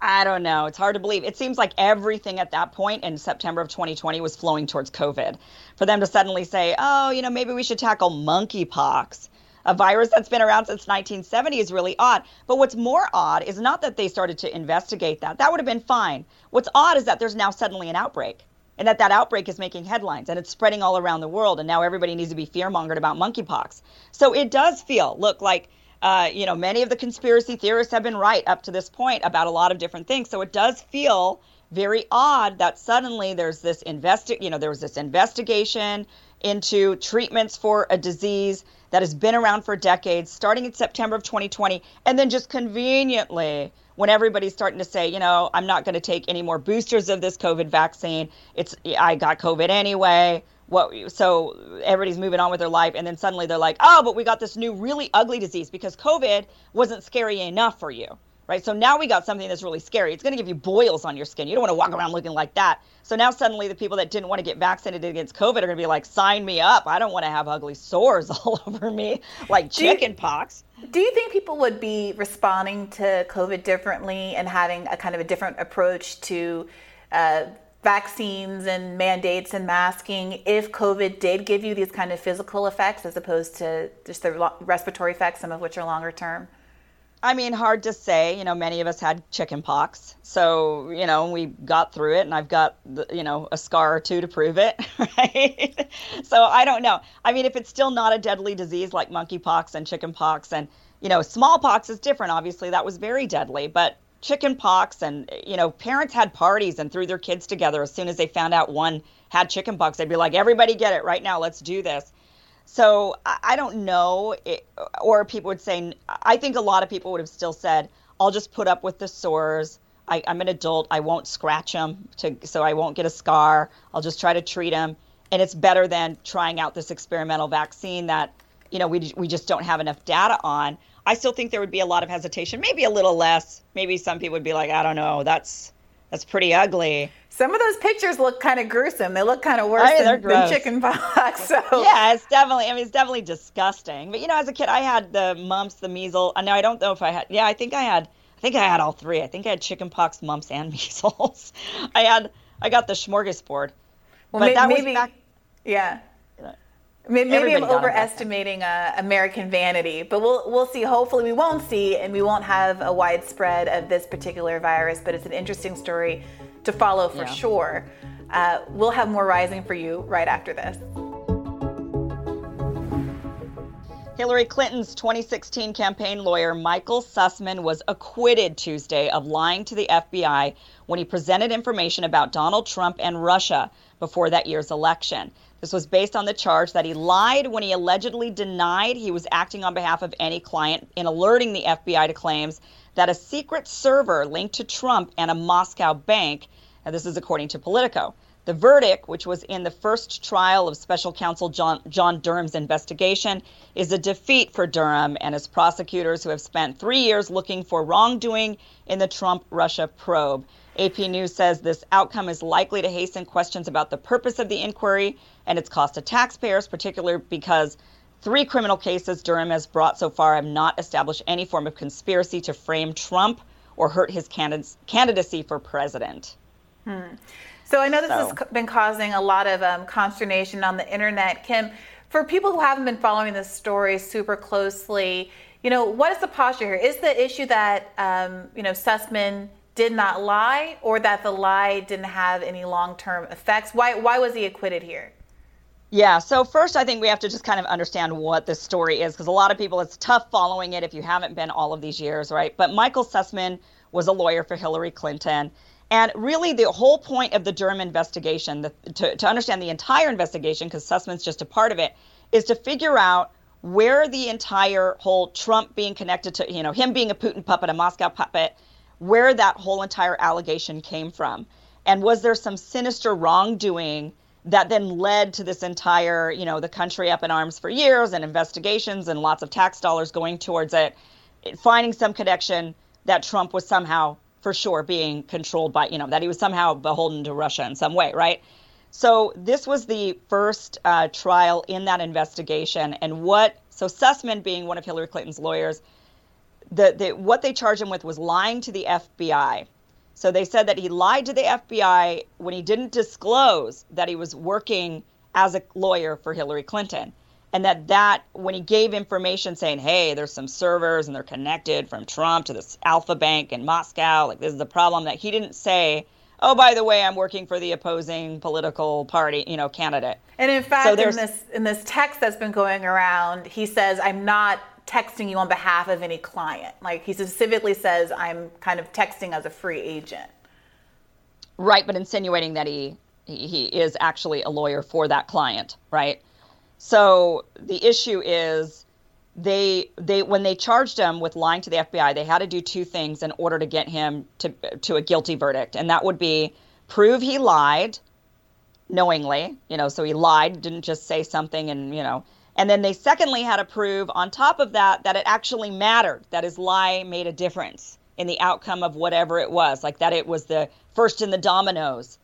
I don't know. It's hard to believe. It seems like everything at that point in September of 2020 was flowing towards COVID. For them to suddenly say, oh, you know, maybe we should tackle monkeypox, a virus that's been around since 1970, is really odd. But what's more odd is not that they started to investigate that. That would have been fine. What's odd is that there's now suddenly an outbreak and that that outbreak is making headlines and it's spreading all around the world. And now everybody needs to be fearmongered about monkeypox. So it does feel, look, like uh, you know, many of the conspiracy theorists have been right up to this point about a lot of different things. So it does feel very odd that suddenly there's this investi- you know, there was this investigation into treatments for a disease that has been around for decades, starting in September of 2020, and then just conveniently when everybody's starting to say, you know, I'm not going to take any more boosters of this COVID vaccine. It's I got COVID anyway what so everybody's moving on with their life and then suddenly they're like oh but we got this new really ugly disease because covid wasn't scary enough for you. Right? So now we got something that's really scary. It's going to give you boils on your skin. You don't want to walk around looking like that. So now suddenly the people that didn't want to get vaccinated against covid are going to be like sign me up. I don't want to have ugly sores all over me. Like chicken pox. do you think people would be responding to covid differently and having a kind of a different approach to uh, vaccines and mandates and masking if COVID did give you these kind of physical effects as opposed to just the respiratory effects, some of which are longer term? I mean, hard to say. You know, many of us had chicken pox. So, you know, we got through it, and I've got, you know, a scar or two to prove it, right? so I don't know. I mean, if it's still not a deadly disease like monkeypox and chickenpox, and, you know, smallpox is different, obviously, that was very deadly. But chicken pox and you know parents had parties and threw their kids together. As soon as they found out one had chicken pox they'd be like everybody get it right now. Let's do this. So i, don't know it, or people would say i think a lot of people would have still said i'll just put up with the sores. I, am an adult. I won't scratch them to, so i won't get a scar. I'll just try to treat them and it's better than trying out this experimental vaccine that you know we, we just don't have enough data on I still think there would be a lot of hesitation, maybe a little less. Maybe some people would be like, I don't know, that's that's pretty ugly. Some of those pictures look kind of gruesome. They look kind of worse oh, I mean, than, than chicken pox. So yeah, it's definitely. I mean, it's definitely disgusting. But you know, as a kid, I had the mumps, the measles. Uh, now I don't know if I had. Yeah, I think I had. I think I had all three. I think I had chicken pox, mumps, and measles. I had. I got the smorgasbord. Well, but maybe, that was back. Yeah. Maybe Everybody I'm overestimating uh, American vanity, but we'll we'll see. Hopefully, we won't see, and we won't have a widespread of this particular virus. But it's an interesting story to follow for yeah. sure. Uh, we'll have more rising for you right after this. Hillary Clinton's 2016 campaign lawyer, Michael Sussmann was acquitted Tuesday of lying to the FBI when he presented information about Donald Trump and Russia before that year's election. This was based on the charge that he lied when he allegedly denied he was acting on behalf of any client in alerting the FBI to claims that a secret server linked to Trump and a Moscow bank, and this is according to Politico, the verdict, which was in the first trial of special counsel John, John Durham's investigation, is a defeat for Durham and his prosecutors who have spent three years looking for wrongdoing in the Trump Russia probe. AP News says this outcome is likely to hasten questions about the purpose of the inquiry and its cost to taxpayers, particularly because three criminal cases Durham has brought so far have not established any form of conspiracy to frame Trump or hurt his candidacy for president. Hmm. So I know this so. has been causing a lot of um, consternation on the internet. Kim, for people who haven't been following this story super closely, you know, what is the posture here? Is the issue that, um, you know, Sussmann did not lie or that the lie didn't have any long-term effects? Why, why was he acquitted here? Yeah, so first I think we have to just kind of understand what this story is because a lot of people, it's tough following it if you haven't been all of these years, right? But Michael Sussmann was a lawyer for Hillary Clinton. And really, the whole point of the Durham investigation, the, to, to understand the entire investigation, because Sussmann's just a part of it, is to figure out where the entire whole Trump being connected to, you know, him being a Putin puppet, a Moscow puppet, where that whole entire allegation came from. And was there some sinister wrongdoing that then led to this entire, you know, the country up in arms for years and investigations and lots of tax dollars going towards it, finding some connection that Trump was somehow for sure being controlled by, you know, that he was somehow beholden to Russia in some way, right? So this was the first uh, trial in that investigation, and what so Sussmann, being one of Hillary Clinton's lawyers, the, the what they charged him with was lying to the FBI. So they said that he lied to the FBI when he didn't disclose that he was working as a lawyer for Hillary Clinton and that that when he gave information saying hey there's some servers and they're connected from trump to this Alfa Bank in moscow like this is the problem that he didn't say oh by the way i'm working for the opposing political party you know candidate. And in fact so in this in this text that's been going around he says i'm not texting you on behalf of any client. Like he specifically says i'm kind of texting as a free agent. Right but insinuating that he he, is actually a lawyer for that client right? So the issue is they they when they charged him with lying to the FBI, they had to do two things in order to get him to to a guilty verdict, and that would be prove he lied knowingly, you know, so he lied, didn't just say something and, you know, and then they secondly had to prove on top of that that it actually mattered, that his lie made a difference in the outcome of whatever it was, like that it was the first in the dominoes.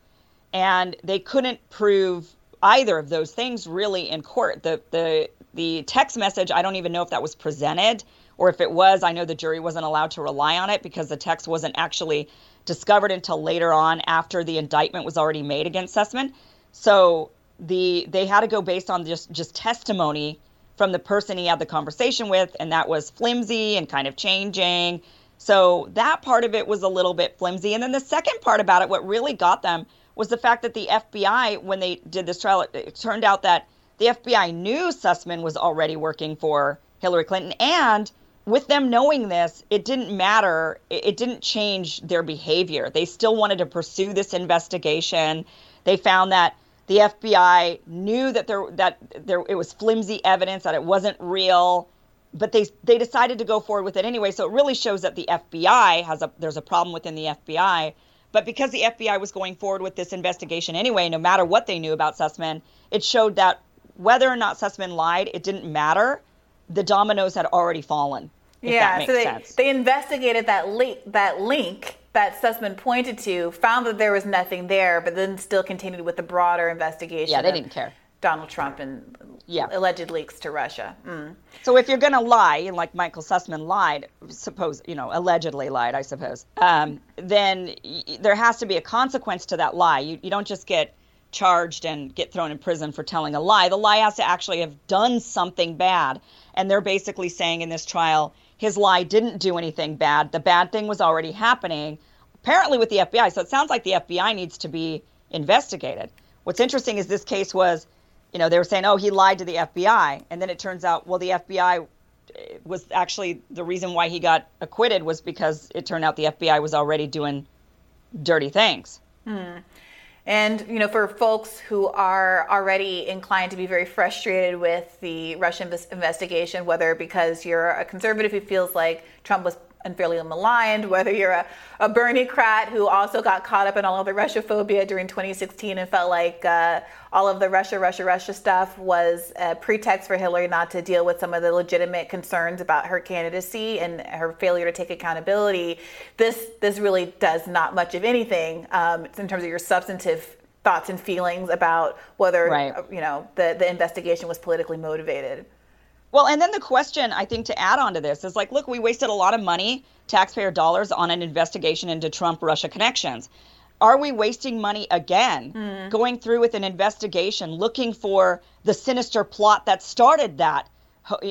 And they couldn't prove either of those things really in court. The the the text message, I don't even know if that was presented or if it was. I know the jury wasn't allowed to rely on it because the text wasn't actually discovered until later on after the indictment was already made against Sussmann. So the they had to go based on just just testimony from the person he had the conversation with, and that was flimsy and kind of changing. So that part of it was a little bit flimsy. And then the second part about it, what really got them was the fact that the FBI, when they did this trial, it turned out that the FBI knew Sussmann was already working for Hillary Clinton. And with them knowing this, it didn't matter. It didn't change their behavior. They still wanted to pursue this investigation. They found that the FBI knew that there that there it was flimsy evidence that it wasn't real, but they they decided to go forward with it anyway. So it really shows that the FBI has a there's a problem within the FBI but because the FBI was going forward with this investigation anyway, no matter what they knew about Sussmann, it showed that whether or not Sussmann lied, it didn't matter. The dominoes had already fallen. yeah, so they, sense. they investigated that link, that link that Sussmann pointed to, found that there was nothing there, but then still continued with the broader investigation. Yeah, they didn't care. Donald Trump and yeah. alleged leaks to Russia. Mm. So if you're going to lie, like Michael Sussmann lied, suppose you know allegedly lied, I suppose, um, then y- there has to be a consequence to that lie. You you don't just get charged and get thrown in prison for telling a lie. The lie has to actually have done something bad, and they're basically saying in this trial his lie didn't do anything bad. The bad thing was already happening, apparently with the FBI. So it sounds like the FBI needs to be investigated. What's interesting is this case was you know, they were saying, oh, he lied to the FBI. And then it turns out, well, the FBI eh, was actually the reason why he got acquitted was because it turned out the FBI was already doing dirty things. Hmm. And you know, for folks who are already inclined to be very frustrated with the Russian investigation, whether because you're a conservative who feels like Trump was unfairly maligned, whether you're a, a Bernie crat who also got caught up in all of the Russia phobia during 2016 and felt like uh, all of the Russia, Russia, Russia stuff was a pretext for Hillary not to deal with some of the legitimate concerns about her candidacy and her failure to take accountability. This this really does not much of anything um, in terms of your substantive thoughts and feelings about whether right. you know the the investigation was politically motivated. Well, and then the question I think to add on to this is like, look, we wasted a lot of money, taxpayer dollars, on an investigation into Trump Russia connections. Are we wasting money again mm. going through with an investigation looking for the sinister plot that started that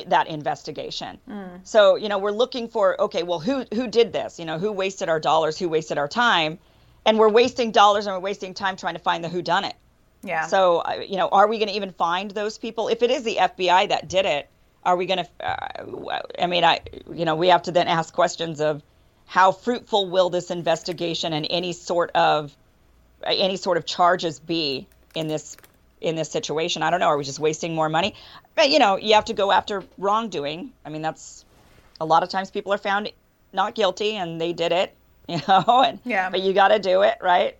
that investigation? Mm. So, you know, we're looking for okay, well, who who did this? You know, who wasted our dollars, who wasted our time? And we're wasting dollars and we're wasting time trying to find the who done it. Yeah. So, you know, are we going to even find those people? If it is the FBI that did it, are we going to uh, i mean i you know we have to then ask questions of how fruitful will this investigation and any sort of any sort of charges be in this in this situation? I don't know. Are we just wasting more money? But you know you have to go after wrongdoing. I mean that's a lot of times people are found not guilty and they did it you know and, yeah. but you got to do it right?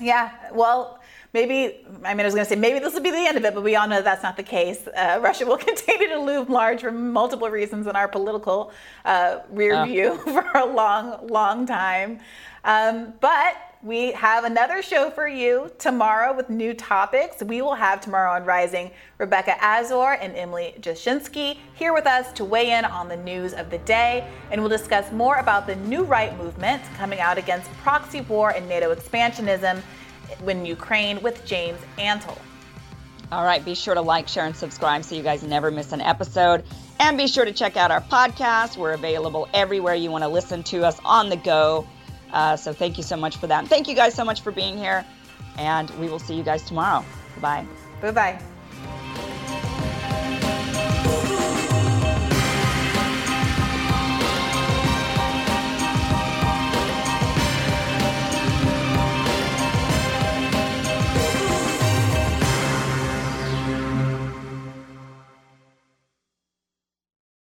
Yeah. Well maybe, I mean, I was going to say maybe this will be the end of it, but we all know that's not the case. Uh, Russia will continue to loom large for multiple reasons in our political uh, rear view for a long, long time. Um, but we have another show for you tomorrow with new topics. We will have tomorrow on Rising Rebecca Azor and Emily Jashinsky here with us to weigh in on the news of the day. And we'll discuss more about the new right movement coming out against proxy war and NATO expansionism in Ukraine with James Antle. All right, be sure to like, share, and subscribe so you guys never miss an episode. And be sure to check out our podcast. We're available everywhere you want to listen to us on the go. Uh, so thank you so much for that. Thank you guys so much for being here. And we will see you guys tomorrow. Bye. Bye bye.